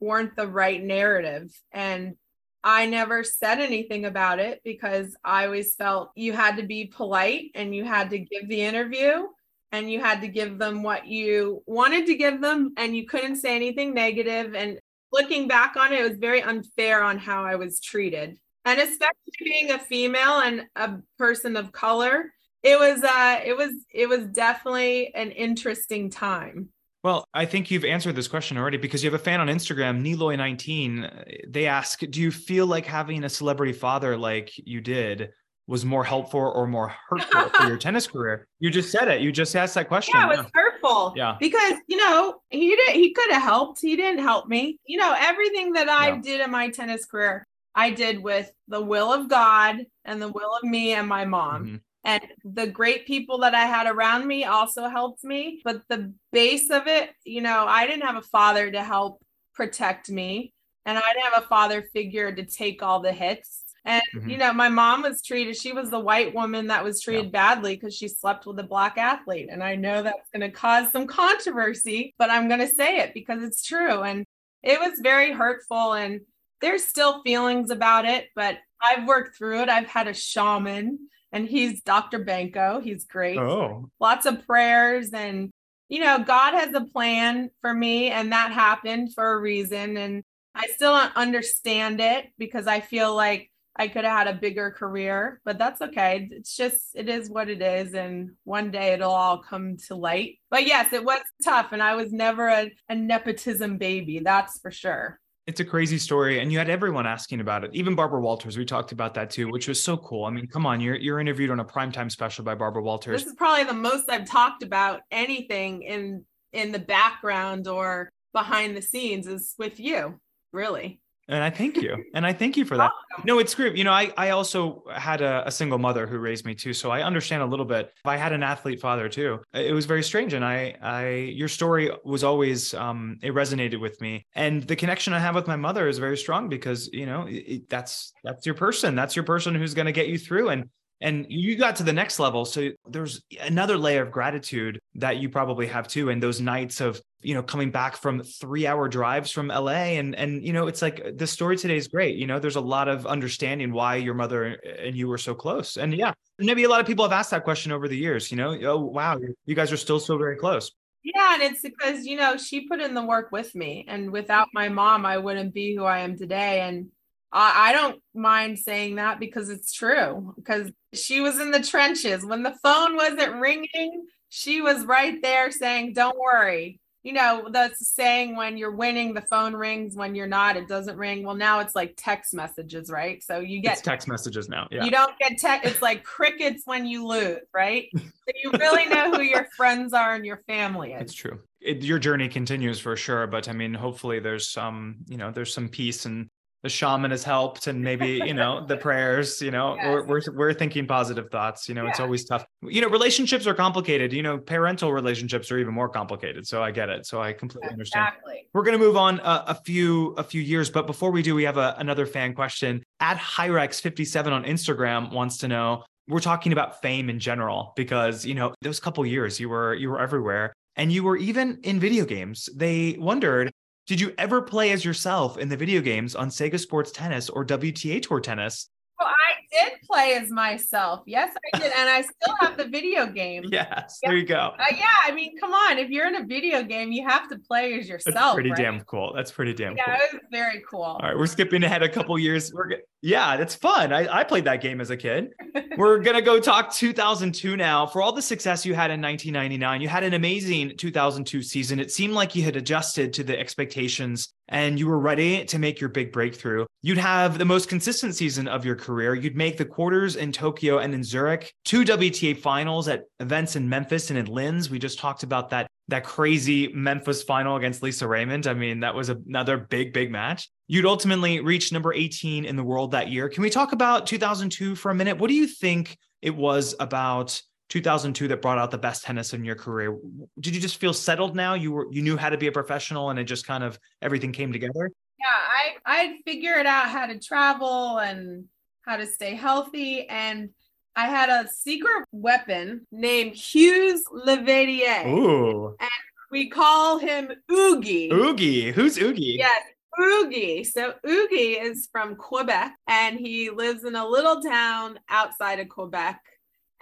weren't the right narrative. And I never said anything about it because I always felt you had to be polite and you had to give the interview and you had to give them what you wanted to give them and you couldn't say anything negative and looking back on it it was very unfair on how i was treated. And especially being a female and a person of color it was uh it was it was definitely an interesting time.
Well, I think you've answered this question already because you have a fan on Instagram, Niloy19. They ask, do you feel like having a celebrity father like you did was more helpful or more hurtful for your tennis career? You just said it. You just asked that question.
yeah it was hurtful
Yeah.
because you know he did he could have helped he didn't help me you know everything that i
Yeah.
did in my tennis career i did with the will of god and the will of me and my mom
Mhm.
and the great people that I had around me also helped me. But the base of it, you know, I didn't have a father to help protect me, and I didn't have a father figure to take all the hits. And
Mhm.
you know, my mom was treated. She was the white woman that was treated badly because she slept with a black athlete. And I know that's going to cause some controversy, but I'm going to say it because it's true. And it was very hurtful. And there's still feelings about it, but I've worked through it. I've had a shaman and he's Dr. Banco. He's great.
Oh,
Lots of prayers and you know, God has a plan for me and that happened for a reason and I still don't understand it because I feel like I could have had a bigger career, but that's okay. It's just it is what it is and one day it'll all come to light. But yes, it was tough and I was never a, a nepotism baby, that's for sure.
it's a crazy story. And you had everyone asking about it. Even Barbara Walters, we talked about that too, which was so cool. I mean, come on, you're, you're interviewed on a primetime special by Barbara Walters.
This is probably the most I've talked about anything in in the background or behind the scenes is with you, really.
And I thank you. And I thank you for that. No, it's great. You know, I, I also had a, a single mother who raised me too. So I understand a little bit. I had an athlete father too. It was very strange. And I, I, your story was always, um, it resonated with me. And the connection I have with my mother is very strong because, you know, it, that's, that's your person. That's your person who's going to get you through. And, and you got to the next level. So there's another layer of gratitude that you probably have too. And those nights of, you know, coming back from three hour drives from LA. And, and, you know, it's like the story today is great. You know, there's a lot of understanding why your mother and you were so close. And yeah, maybe a lot of people have asked that question over the years, you know, oh, wow, you guys are still so very close.
Yeah, and it's because, you know, she put in the work with me. And without my mom, I wouldn't be who I am today. And I, I don't mind saying that because it's true. Because she was in the trenches when the phone wasn't ringing. She was right there saying, "Don't worry." You know, that's saying when you're winning, the phone rings. When you're not, it doesn't ring. Well, now it's like text messages, right? So you get
It's text messages now. Yeah.
you don't get text. It's like crickets when you lose, right? so you really know who your friends are and your family
It's true. It, your journey continues for sure, but I mean, hopefully there's some, you know, there's some peace and the shaman has helped and maybe, you know, the prayers, you know, we're, we're, we're thinking positive thoughts, you know, it's always tough. You know, relationships are complicated, you know, parental relationships are even more complicated. So I get it. So I completely understand. We're going to move on a, a few a few years, but before we do, we have a, another fan question. At Hyrex57 on Instagram wants to know. We're talking about fame in general because you know those couple years you were you were everywhere and you were even in video games. They wondered, did you ever play as yourself in the video games on Sega Sports Tennis or WTA Tour Tennis?
Well, I did play as myself. Yes, I did, and I still have the video game.
Yes, there you go.
Uh, yeah, I mean, come on. If you're in a video game, you have to play as yourself.
That's pretty
right?
damn cool. That's pretty damn
Yeah,
cool.
Yeah, it was very cool.
All right, we're skipping ahead a couple years. We're yeah, that's fun. I, I played that game as a kid. we're gonna go talk 2002 now. For all the success you had in 1999, you had an amazing 2002 season. It seemed like you had adjusted to the expectations and you were ready to make your big breakthrough. You'd have the most consistent season of your career. You'd make the quarters in Tokyo and in Zurich, two WTA finals at events in Memphis and in Linz. We just talked about that that crazy Memphis final against Lisa Raymond. I mean, that was another big, big match. You'd ultimately reach number 18 in the world that year. Can we talk about 2002 for a minute? What do you think it was about 2002 that brought out the best tennis in your career? Did you just feel settled now? You were you knew how to be a professional and it just kind of everything came together?
Yeah, I I'd figured out how to travel and how to stay healthy, and I had a secret weapon named Hughes Levadier.
Ooh.
We call him Oogie.
Oogie. Who's Oogie?
Yes, Oogie. So Oogie is from Quebec and he lives in a little town outside of Quebec.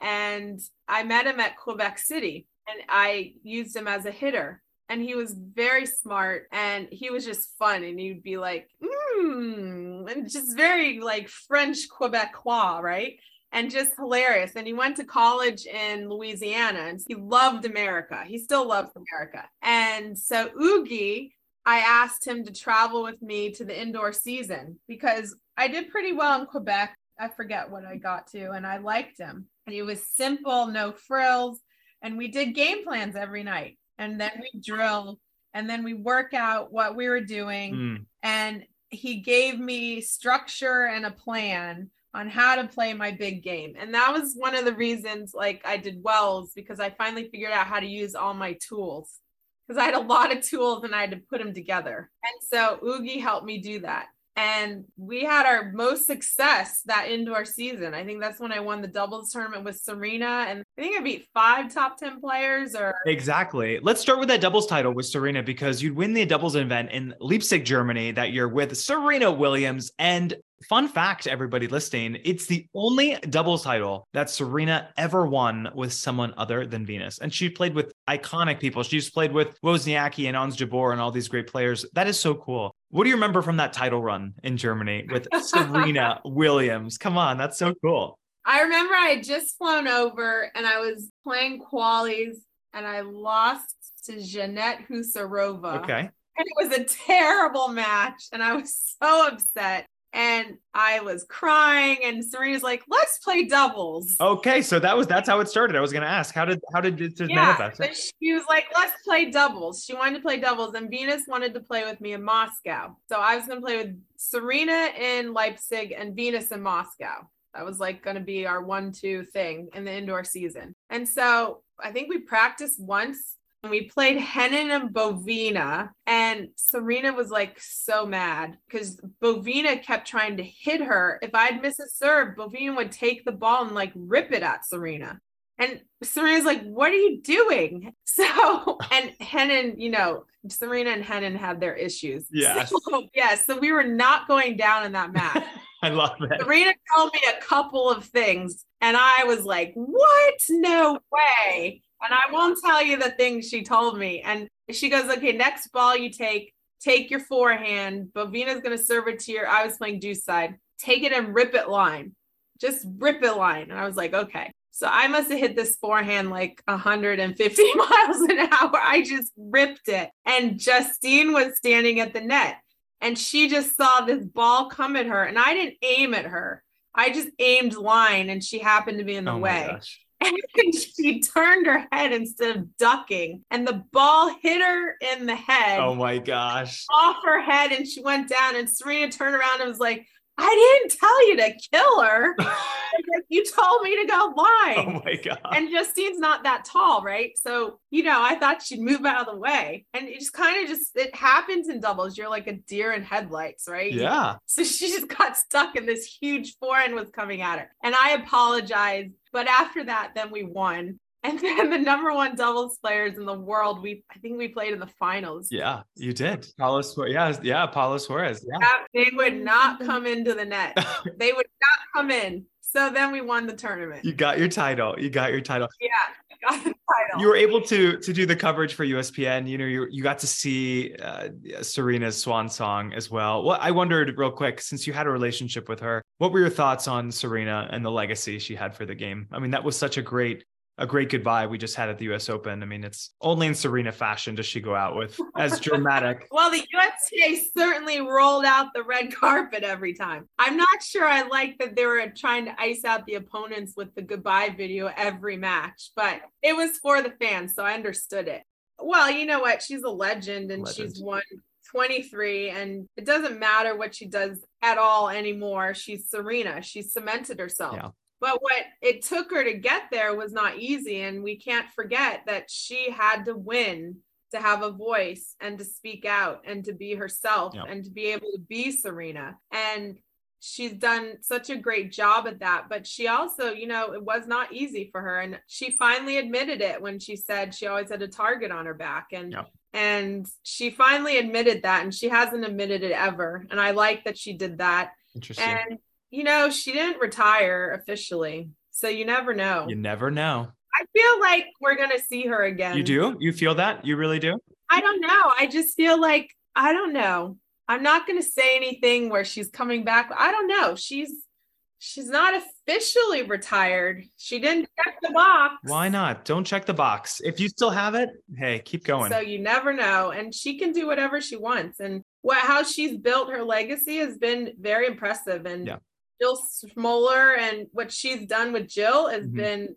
And I met him at Quebec City and I used him as a hitter. And he was very smart and he was just fun. And he'd be like, mmm, and just very like French Quebecois, right? And just hilarious. And he went to college in Louisiana and he loved America. He still loves America. And so Oogie I asked him to travel with me to the indoor season because I did pretty well in Quebec. I forget what I got to, and I liked him. And he was simple, no frills. And we did game plans every night. And then we drill, and then we work out what we were doing.
Mm.
And he gave me structure and a plan on how to play my big game. And that was one of the reasons like I did wells because I finally figured out how to use all my tools because I had a lot of tools and I had to put them together. And so Oogie helped me do that. And we had our most success that indoor season. I think that's when I won the doubles tournament with Serena. And I think I beat five top 10 players or
Exactly. Let's start with that doubles title with Serena because you'd win the doubles event in Leipzig, Germany that year with Serena Williams. And fun fact, everybody listening, it's the only doubles title that Serena ever won with someone other than Venus. And she played with iconic people. She's played with Wozniacki and Ons Jabeur and all these great players. That is so cool. What do you remember from that title run in Germany with Serena Williams? Come on, that's so cool.
I remember I had just flown over and I was playing qualies and I lost to Janette Husarova.
Okay.
And it was a terrible match. And I was so upset. And I was crying. And Serena's like, let's play doubles.
Okay, so that was that's how it started. I was going to ask, how did how did it just
yeah.
manifest?
But she was like, let's play doubles. She wanted to play doubles. And Venus wanted to play with me in Moscow. So I was going to play with Serena in Leipzig and Venus in Moscow. That was like going to be our one two thing in the indoor season. And so I think we practiced once we played Henin and Bovina. And Serena was like so mad because Bovina kept trying to hit her. If I'd miss a serve, Bovina would take the ball and like rip it at Serena. And Serena's like, what are you doing? So, and Henin, you know, Serena and Henin had their issues.
Yes.
So, yes. So we were not going down in that match.
I love it.
Serena told me a couple of things, and I was like, "What? No way!" And I won't tell you the things she told me. And she goes, "Okay, next ball you take, take your forehand. Bovina's going to serve it to your, I was playing deuce side. Take it and rip it line. Just rip it line. And I was like, okay. So I must have hit this forehand like 150 miles an hour. I just ripped it. And Justine was standing at the net and she just saw this ball come at her. And I didn't aim at her. I just aimed line and she happened to be in the
Oh
way.
gosh.
And she turned her head instead of ducking, and the ball hit her in the head
Oh my gosh.
off her head, and she went down. And Serena turned around and was like, I didn't tell you to kill her. Like, you told me to go
Oh my god.
and Justine's not that tall, right? So, you know, I thought she'd move out of the way. And it just kind of just it happens in doubles. You're like a deer in headlights, right?
yeah.
So she just got stuck and this huge forehand was coming at her. And I apologized. But after that, then we won. And then the number one doubles players in the world, we I think we played in the finals.
Yeah, you did. Paola Suarez. Yeah, yeah, Paola Suarez. Yeah.
That- They would not come into the net. They would not come in. So then we won the tournament.
You got your title. You got your title.
Yeah, got the title.
You were able to to do the coverage for ESPN. You know, you you got to see uh, Serena's swan song as well. Well, I wondered real quick, since you had a relationship with her, what were your thoughts on Serena and the legacy she had for the game? I mean, that was such a great a great goodbye we just had at the US Open. I mean, it's only in Serena fashion does she go out with as dramatic.
Well, the USTA certainly rolled out the red carpet every time. I'm not sure I like that they were trying to ice out the opponents with the goodbye video every match, but it was for the fans, so I understood it. Well, you know what? She's a legend and
Legend.
she's won 23, and it doesn't matter what she does at all anymore. She's Serena, she's cemented herself.
Yeah.
But what it took her to get there was not easy. And we can't forget that she had to win to have a voice and to speak out and to be herself
Yeah.
and to be able to be Serena. And she's done such a great job at that. But she also, you know, it was not easy for her. And she finally admitted it when she said she always had a target on her back. And
Yeah.
and she finally admitted that and she hasn't admitted it ever. And I like that she did that.
Interesting.
And you know, she didn't retire officially. So you never know.
you never know.
I feel like we're gonna see her again.
You do? You feel that? You really do?
I don't know. I just feel like I don't know. I'm not gonna say anything where she's coming back. I don't know. She's she's not officially retired. She didn't check the box.
Why not? Don't check the box. If you still have it, hey, keep going.
So you never know. And she can do whatever she wants. And what how she's built her legacy has been very impressive. And
Yeah.
Jill Smoller and what she's done with Jill has
Mhm.
been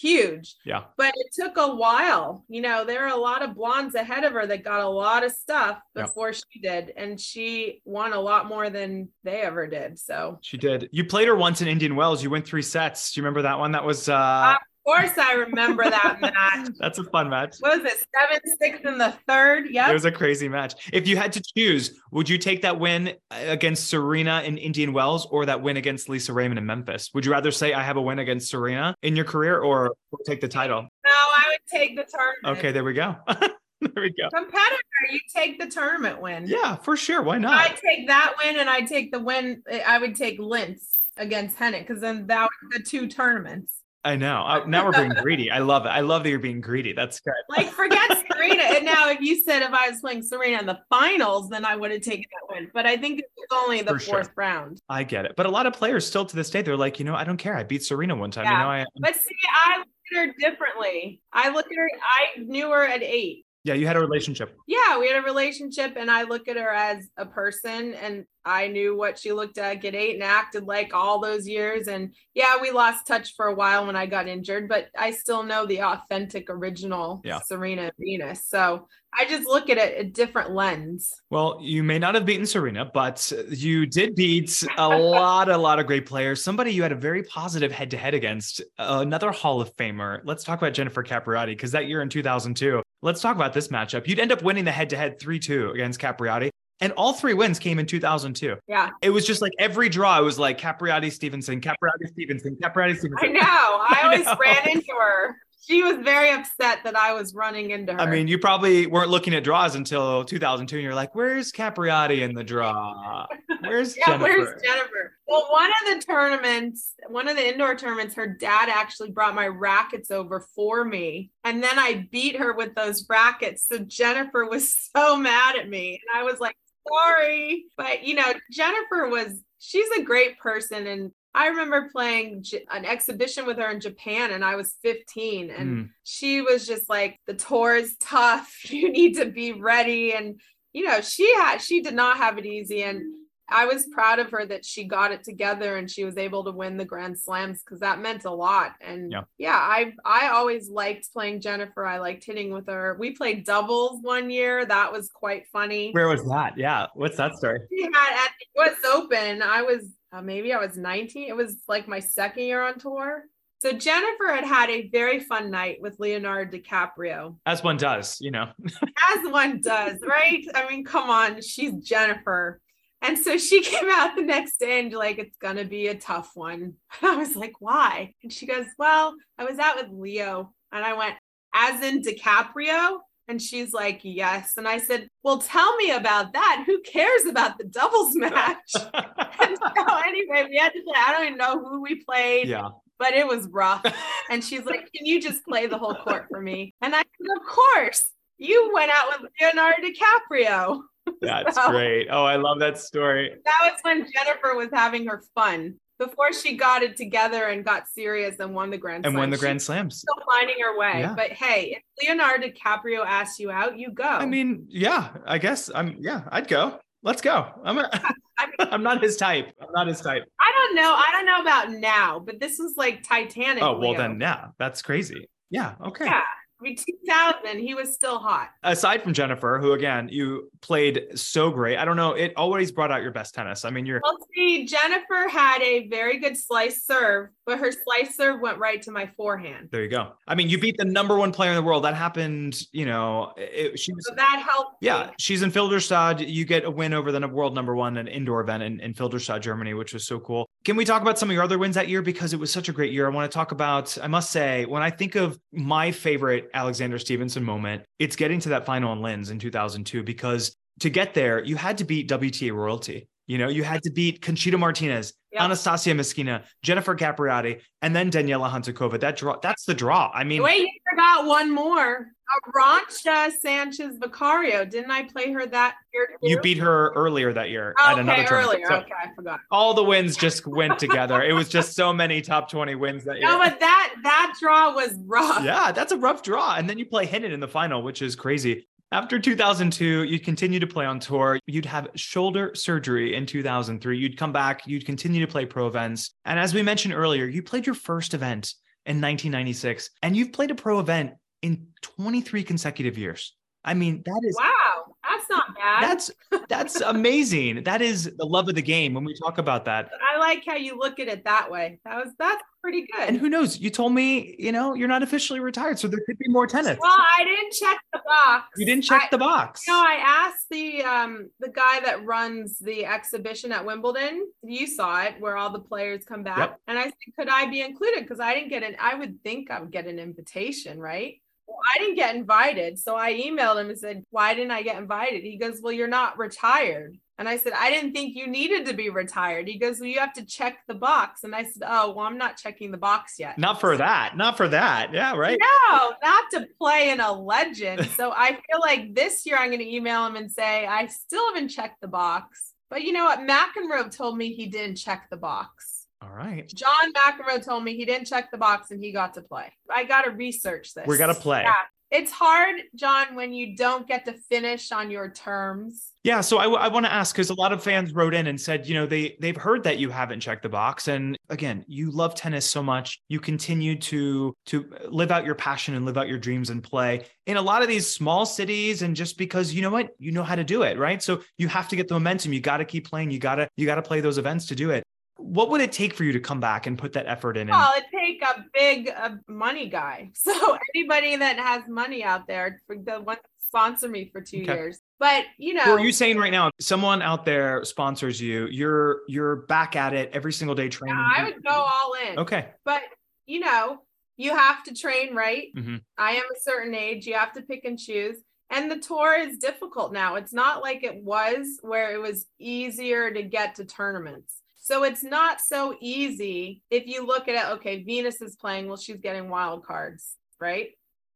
huge.
yeah.
But it took a while. You know, there are a lot of blondes ahead of her that got a lot of stuff
Yep.
before she did. And she won a lot more than they ever did. So
She did. You played her once in Indian Wells. You went three sets. Do you remember that one? That was uh
of course I remember that match.
that's a fun match.
What was it? Seven, six in the third. Yeah.
It was a crazy match. If you had to choose, would you take that win against Serena in Indian Wells or that win against Lisa Raymond in Memphis? Would you rather say I have a win against Serena in your career or take the title?
no, I would take the tournament.
Okay, there we go. there we go.
competitor, you take the tournament win.
Yeah, for sure. Why not?
I
not?
take that win, and I take the win. I would take Linz against Henin because then that was the two tournaments.
I know. Uh, now we're being greedy. I love it. I love that you're being greedy. That's good.
Like forget Serena. And now, if you said if I was playing Serena in the finals, then I would have taken that win. But I think it was only the
For sure.
fourth round.
I get it. But a lot of players still to this day, they're like, you know, I don't care. I beat Serena one time. You know, I
But see, I look at her differently. I look at her. I knew her at eight.
Yeah, you had a relationship.
Yeah, we had a relationship, and I look at her as a person, and I knew what she looked like at eight and acted like all those years. And yeah, we lost touch for a while when I got injured, but I still know the authentic, original
Yeah.
Serena Venus. So I just look at it a different lens.
Well, you may not have beaten Serena, but you did beat a lot, a lot of great players. Somebody you had a very positive head to head against, another Hall of Famer. Let's talk about Jennifer Capriati because that year in 2002, let's talk about this matchup. You'd end up winning the head to head 3 2 against Capriati. And all three wins came in 2002.
Yeah,
It was just like every draw, it was like Capriati Stevenson, Capriati Stevenson, Capriati Stevenson.
I know. I
I
always
know.
ran into her. She was very upset that I was running into her.
I mean, you probably weren't looking at draws until 2002, and you're like, "Where's Capriati in the draw? Where's
yeah,
Jennifer?"
where's Jennifer? Well, one of the tournaments, one of the indoor tournaments, her dad actually brought my rackets over for me. And then I beat her with those rackets. So Jennifer was so mad at me. And I was like, sorry. But, you know, Jennifer was, she's a great person. And I remember playing j- an exhibition with her in Japan and I was 15 and
Mm.
she was just like the tour is tough. You need to be ready and you know, she had she did not have it easy and I was proud of her that she got it together and she was able to win the Grand Slams because that meant a lot. And
Yeah.
yeah, I I always liked playing Jennifer. I liked hitting with her. We played doubles one year. That was quite funny.
Where was that? Yeah, what's that story?
We had at the US Open, I was uh, maybe I was 19. It was like my second year on tour. So Jennifer had had a very fun night with Leonardo DiCaprio,
As one does, you know.
as one does, right? I mean, come on, she's Jennifer. And so she came out the next day and like, it's gonna be a tough one. I was like, why? And she goes, Well, I was out with Leo. And I went, as in DiCaprio? And she's like, Yes. And I said, Well, tell me about that. Who cares about the doubles match? And so anyway, we had to play. I don't even know who we played,
yeah.
but it was rough. And she's like, Can you just play the whole court for me? And I said, Of course. You went out with Leonardo DiCaprio.
That's
So-
great. Oh, I love that story.
That was when Jennifer was having her fun before she got it together and got serious and won the Grand
And
Slam.
won the Grand Slams.
Still finding her way.
Yeah.
But hey, if Leonardo DiCaprio asks you out, you go.
I mean, yeah, I guess I'm yeah, I'd go. Let's go. I'm a,
I mean-
I'm not his type. I'm not his type.
I don't know. I don't know about now, but this was like Titanic.
Oh, well
Leo.
then yeah, that's crazy. Yeah, okay.
Yeah. I mean, 2000, he was still hot.
Aside from Jennifer, who again, you played so great. I don't know, it always brought out your best tennis. I mean, you're
Well, see, Jennifer had a very good slice serve, but her slice serve went right to my forehand.
there you go. I mean, you beat the number one player in the world. That happened, you know, it, she was
So that helped.
Yeah,
me.
she's in Filderstadt. You get a win over the world number one, an indoor event in, in Germany, which was so cool. Can we talk about some of your other wins that year? Because it was such a great year. I want to talk about, I must say, when I think of my favorite Alexandra Stevenson moment, it's getting to that final in Linz in 2002, because to get there, you had to beat WTA royalty. You know, you had to beat Conchita Martinez,
Yep.
Anastasia Myskina, Jennifer Capriati, and then Daniela Hantuchova. That draw, that's the draw. I mean,
Wait, you forgot one more. Arantxa Sanchez Vicario. Didn't I play her that year? Too?
you beat her earlier that year
Oh,
at another
okay,
tournament.
earlier.
So-
okay, I forgot.
all the wins just went together. It was just so many top 20 wins that year.
No, but that that draw was rough.
yeah, that's a rough draw. And then you play Henin in the final, which is crazy. After 2002, you'd continue to play on tour. You'd have shoulder surgery in 2003. You'd come back, you'd continue to play pro events. And as we mentioned earlier, you played your first event in 1996, and you've played a pro event in 23 consecutive years. I mean, that is
Wow, that's not bad.
that's that's amazing. That is the love of the game when we talk about that.
I like how you look at it that way. That was that's pretty good.
And who knows? You told me, you know, you're not officially retired, so there could be more tennis.
well, I didn't check the box.
you didn't check
I-
the box.
You know, I asked the um the guy that runs the exhibition at Wimbledon. You saw it where all the players come back,
Yep.
and I said, could I be included? Because I didn't get an. I would think I would get an invitation, right? Well, I didn't get invited, so I emailed him and said, "Why didn't I get invited?" He goes, "Well, you're not retired." And I said, I didn't think you needed to be retired. He goes, Well, you have to check the box. And I said, Oh, well, I'm not checking the box yet.
not for that. Not for that. Yeah, right.
No, not to play in a legend. So I feel like this year I'm going to email him and say, I still haven't checked the box. But you know what? McEnroe told me he didn't check the box.
All right.
John McEnroe told me he didn't check the box and he got to play. I got to research this.
We got to play.
Yeah. It's hard, John, when you don't get to finish on your terms.
Yeah, so I, want to ask because a lot of fans wrote in and said, you know, they they've heard that you haven't checked the box, and again, you love tennis so much, you continue to to live out your passion and live out your dreams and play in a lot of these small cities, and just because you know what, you know how to do it, right? So you have to get the momentum. You got to keep playing. You gotta you gotta play those events to do it. What would it take for you to come back and put that effort in? And,
Well, it take a big uh, money guy. So anybody that has money out there, for the one sponsor me for two
Okay.
years. But you know,
So are you saying right now, if someone out there sponsors you, you're you're back at it every single day training?
I would go all in.
Okay.
But you know, you have to train right.
Mhm.
I am a certain age. You have to pick and choose. And the tour is difficult now. It's not like it was where it was easier to get to tournaments. So it's not so easy if you look at it. Okay, Venus is playing. Well, she's getting wild cards, right?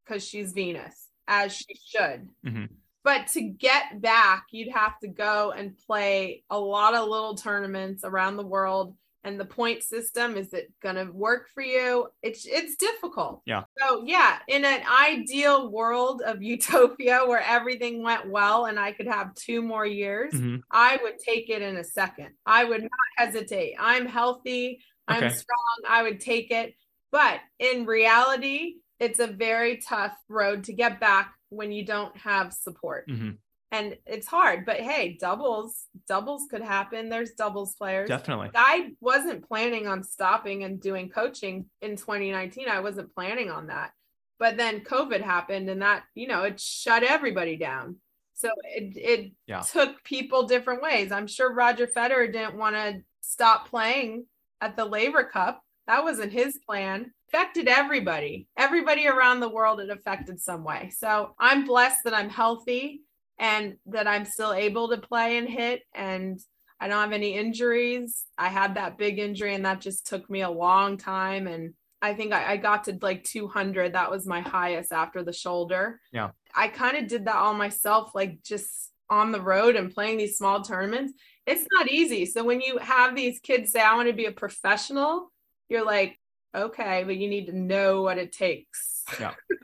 Because she's Venus, as she should.
Mhm.
But to get back, you'd have to go and play a lot of little tournaments around the world. And the point system is it going to work for you? It's it's difficult.
Yeah.
So yeah, in an ideal world of utopia where everything went well and I could have two more years,
Mhm.
I would take it in a second. I would not hesitate. I'm healthy. I'm
Okay.
strong. I would take it. But in reality, it's a very tough road to get back when you don't have support.
Mhm.
And it's hard. But hey, doubles, doubles could happen. There's doubles players.
Definitely.
I wasn't planning on stopping and doing coaching in 2019. I wasn't planning on that. But then COVID happened and that, you know, it shut everybody down. So it it
Yeah.
took people different ways. I'm sure Roger Federer didn't want to stop playing at the Laver Cup. That wasn't his plan. Affected everybody. Everybody around the world it affected some way. So I'm blessed that I'm healthy and that I'm still able to play and hit and I don't have any injuries. I had that big injury and that just took me a long time. And I think I, I got to like 200. That was my highest after the shoulder.
Yeah.
I kind of did that all myself, like just on the road and playing these small tournaments. It's not easy. So when you have these kids say, I want to be a professional, you're like, okay, but you need to know what it takes.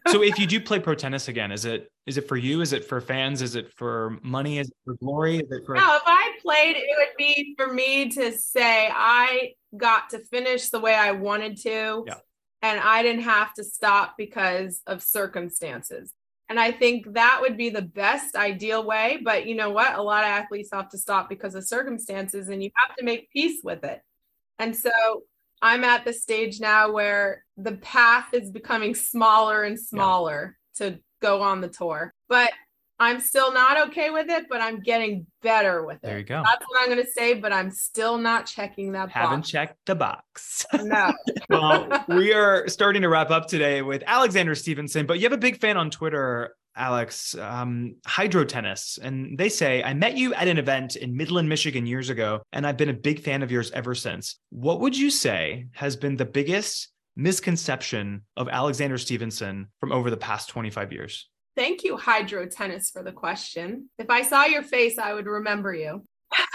So if you do play pro tennis again, is it is it for you? Is it for fans? Is it for money? Is it for glory? Is it for
No, if I played, it would be for me to say I got to finish the way I wanted to.
Yeah.
And I didn't have to stop because of circumstances. And I think that would be the best ideal way. But you know what? A lot of athletes have to stop because of circumstances, and you have to make peace with it. And so I'm at the stage now where the path is becoming smaller and smaller to go on the tour. But I'm still not okay with it, but I'm getting better with it.
there you go.
That's what I'm going to say, but I'm still not checking that box.
Haven't
box.
checked the box.
No.
well, we are starting to wrap up today with Alexandra Stevenson, but you have a big fan on Twitter, Alex, um, hydro tennis. And they say, I met you at an event in Midland, Michigan years ago, and I've been a big fan of yours ever since. What would you say has been the biggest misconception of Alexandra Stevenson from over the past 25 years?
Thank you, Hydro Tennis, for the question. If I saw your face, I would remember you.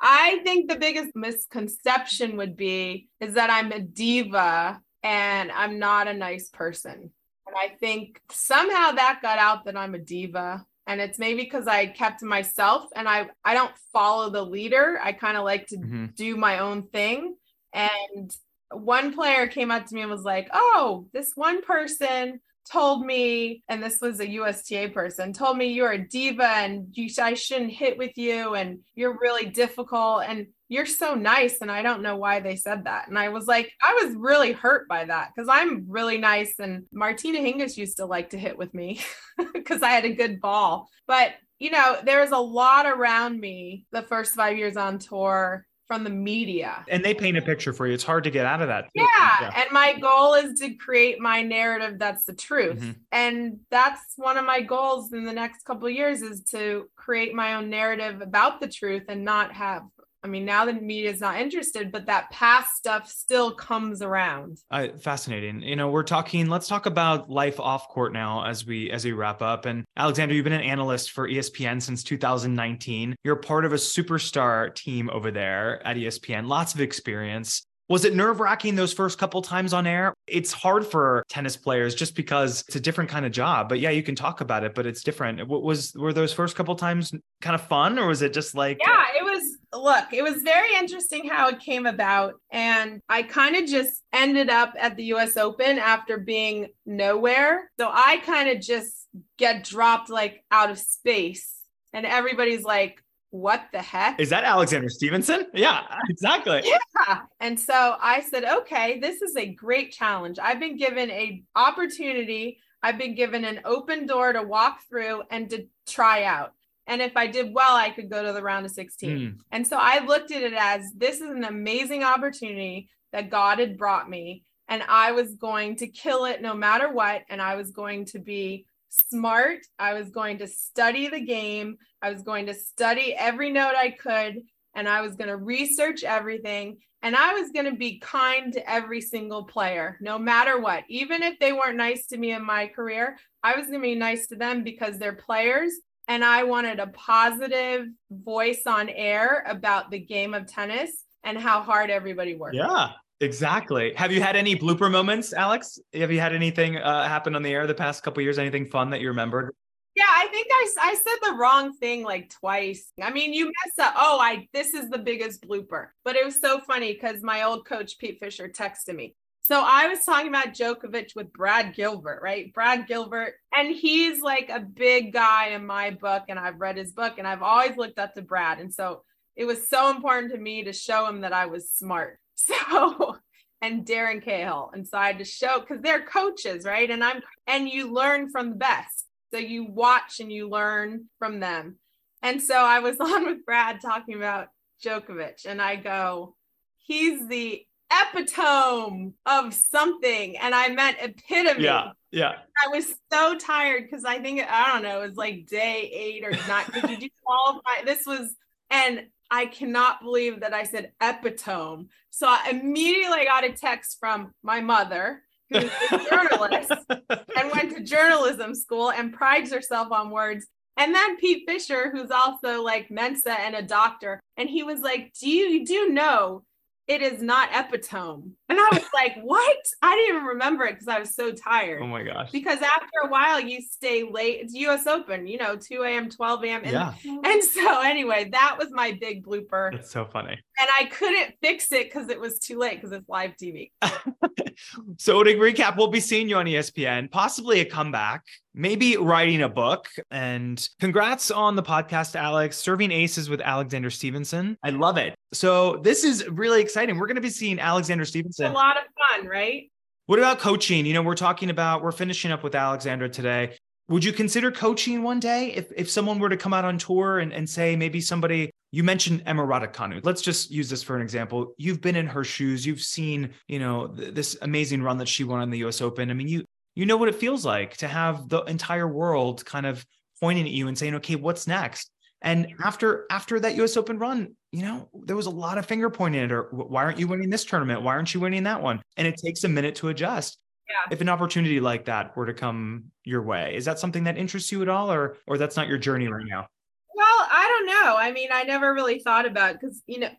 I think the biggest misconception would be is that I'm a diva and I'm not a nice person. I think somehow that got out that I'm a diva. And it's maybe because I kept to myself and I, I don't follow the leader. I kind of like to
Mhm.
do my own thing. And one player came up to me and was like, Oh, this one person told me, and this was a USTA person, told me you're a diva and you I shouldn't hit with you and you're really difficult and you're so nice. And I don't know why they said that. And I was like, I was really hurt by that because I'm really nice. And Martina Hingis used to like to hit with me because I had a good ball. But you know, there was a lot around me the first five years on tour from the media.
And they paint a picture for you. It's hard to get out of that. too.
Yeah. And my goal is to create my narrative that's the truth.
Mhm.
And that's one of my goals in the next couple of years is to create my own narrative about the truth and not have I mean, now the media is not interested, but that past stuff still comes around.
Uh, fascinating. You know, we're talking. Let's talk about life off court now as we as we wrap up. And Alexandra, you've been an analyst for ESPN since 2019. You're part of a superstar team over there at ESPN. Lots of experience. Was it nerve wracking those first couple times on air? It's hard for tennis players just because it's a different kind of job. But yeah, you can talk about it, but it's different. What was were those first couple times kind of fun, or was it just like
Yeah, it was look, it was very interesting how it came about. And I kind of just ended up at the US Open after being nowhere. So I kind of just get dropped like out of space. And everybody's like, what the heck?
Is that Alexandra Stevenson? Yeah, exactly.
Yeah. And so I said, okay, this is a great challenge. I've been given a opportunity. I've been given an open door to walk through and to try out. And if I did well, I could go to the round of 16.
Hmm.
And so I looked at it as this is an amazing opportunity that God had brought me. and I was going to kill it no matter what. And I was going to be smart. I was going to study the game. I was going to study every note I could. And I was going to research everything. And I was going to be kind to every single player, no matter what. Even if they weren't nice to me in my career, I was going to be nice to them because they're players. And I wanted a positive voice on air about the game of tennis and how hard everybody works.
Yeah. Exactly. Have you had any blooper moments, Alex? Have you had anything uh, happen on the air the past couple years? Anything fun that you remembered?
Yeah, I think I, I said the wrong thing like twice. I mean, you mess up. Oh, I this is the biggest blooper. But it was so funny because my old coach Pete Fischer texted me. So I was talking about Djokovic with Brad Gilbert, right? Brad Gilbert, and he's like a big guy in my book, and I've read his book, and I've always looked up to Brad, and so it was so important to me to show him that I was smart. So, and Darren Cahill. And so I had to show because they're coaches, right? And I'm, and you learn from the best. So you watch and you learn from them. And so I was on with Brad talking about Djokovic, and I go, he's the epitome of something. And I meant epitome.
Yeah. Yeah.
I was so tired because I think, I don't know, it was like day eight or not. Did you do qualify? This was, and I cannot believe that I said epitome. So I immediately got a text from my mother, who's a journalist and went to journalism school and prides herself on words. And then Pete Fischer, who's also like Mensa and a doctor, and he was like, "Do you, you do know it is not epitome. And I was like, what? I didn't even remember it because I was so tired.
Oh my gosh.
Because after a while, you stay late. It's US Open, you know, 2 a.m., 12 a.m. And,
Yeah.
and so, anyway, that was my big blooper.
That's so funny.
And I couldn't fix it because it was too late because it's live TV.
so to recap, we'll be seeing you on ESPN, possibly a comeback, maybe writing a book. And congrats on the podcast, Alex, serving aces with Alexandra Stevenson. I love it. So this is really exciting. We're going to be seeing Alexandra
It's a lot of fun, right?
What about coaching? You know, we're talking about we're finishing up with Alexandra today. Would you consider coaching one day if if someone were to come out on tour and, and say maybe somebody you mentioned Emma Raducanu. Let's just use this for an example. You've been in her shoes. You've seen, you know, th- this amazing run that she won on the US Open. I mean, you you know what it feels like to have the entire world kind of pointing at you and saying, "Okay, what's next?" And after after that US Open run, you know, there was a lot of finger pointing at her. Why aren't you winning this tournament? Why aren't you winning that one? And it takes a minute to adjust.
Yeah.
If an opportunity like that were to come your way, is that something that interests you at all, or or that's not your journey right now?
Well, I don't know. I mean, I never really thought about because you know,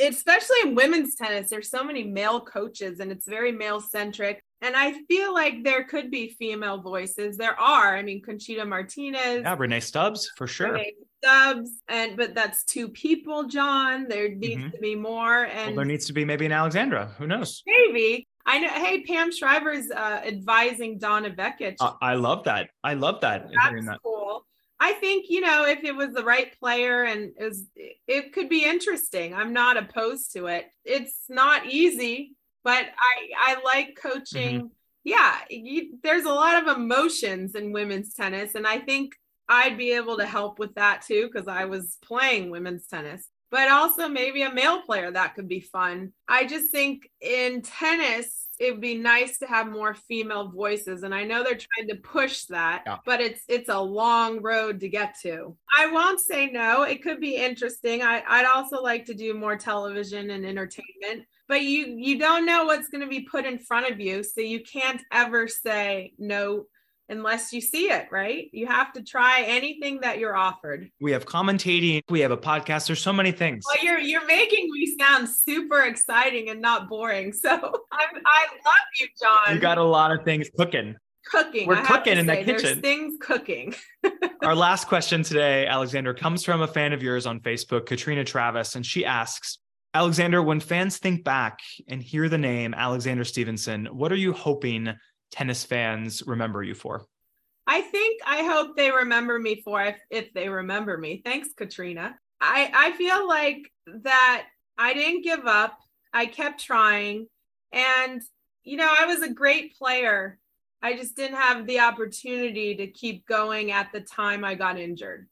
especially in women's tennis, there's so many male coaches and it's very male centric. And I feel like there could be female voices. There are. I mean, Conchita Martinez,
Yeah, Rennae Stubbs for sure.
Rennae Stubbs, and but that's two people, John. There needs
Mhm.
to be more.
Well,
And
there needs to be maybe an Alexandra. Who knows?
maybe I know. Hey, Pam Shriver's uh, advising Donna Vekic.
I, I love that. I love that.
That's
that.
cool. I think you know if it was the right player and it was it could be interesting. I'm not opposed to it. It's not easy, but I I like coaching.
Mm-hmm.
Yeah, you, there's a lot of emotions in women's tennis, and I think I'd be able to help with that too because I was playing women's tennis. But also maybe a male player that could be fun. I just think in tennis it would be nice to have more female voices and i know they're trying to push that
Yeah.
but it's it's a long road to get to i won't say no it could be interesting I, i'd also like to do more television and entertainment but you you don't know what's going to be put in front of you so you can't ever say no unless you see it right you have to try anything that you're offered
We have commentating. We have a podcast. There's so many things.
well you're you're making me sound super exciting and not boring so I'm, i love you john
You got a lot of things cooking.
cooking.
We're
I
cooking in the
say, there's
kitchen.
things cooking.
Our last question today, Alexandra, comes from a fan of yours on Facebook, Katrina Travis, and she asks, Alexandra, when fans think back and hear the name Alexandra Stevenson, what are you hoping tennis fans remember you for?
I think I hope they remember me for if, if they remember me. Thanks, Katrina. I I feel like that I didn't give up. I kept trying, and you know I was a great player. I just didn't have the opportunity to keep going at the time I got injured.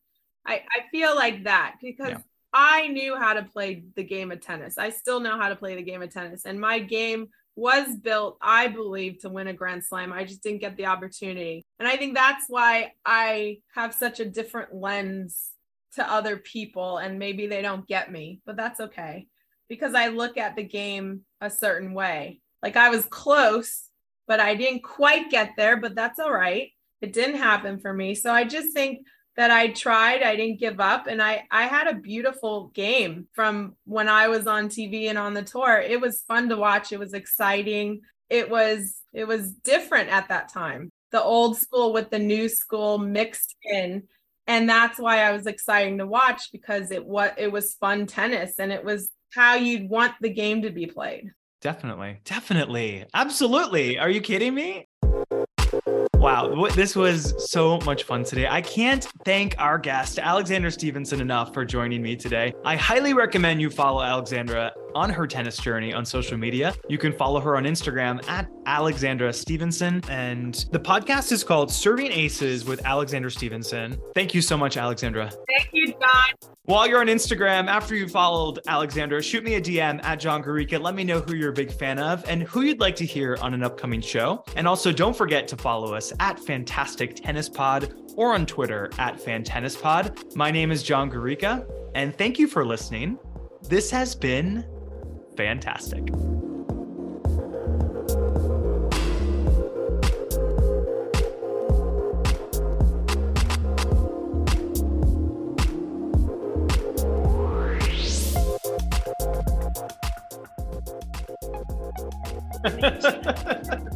I I feel like that because.
Yeah.
I knew how to play the game of tennis. I still know how to play the game of tennis, and my game was built, I believe, to win a Grand Slam. I just didn't get the opportunity. And I think that's why I have such a different lens to other people, and maybe they don't get me, but that's okay because I look at the game a certain way. Like I was close, but I didn't quite get there, but that's all right. It didn't happen for me. So I just think that I tried, I didn't give up and I I had a beautiful game from when I was on TV and on the tour. It was fun to watch. It was exciting. It was it was different at that time. The old school with the new school mixed in and that's why I was exciting to watch because it what it was fun tennis and it was how you'd want the game to be played.
Definitely. Definitely. Absolutely. Are you kidding me? Wow, this was so much fun today. I can't thank our guest, Alexandra Stevenson, enough for joining me today. I highly recommend you follow Alexandra on her tennis journey on social media. You can follow her on Instagram at Alexandra Stevenson. And the podcast is called Serving Aces with Alexandra Stevenson. Thank you so much, Alexandra.
Thank you, John.
While you're on Instagram, after you followed Alexandra, shoot me a DM at John Guerrica. Let me know who you're a big fan of and who you'd like to hear on an upcoming show. And also, don't forget to follow us at Fantastic Tennis Pod or on Twitter at FanTennisPod. My name is John Guerrica, and thank you for listening. This has been fantastic.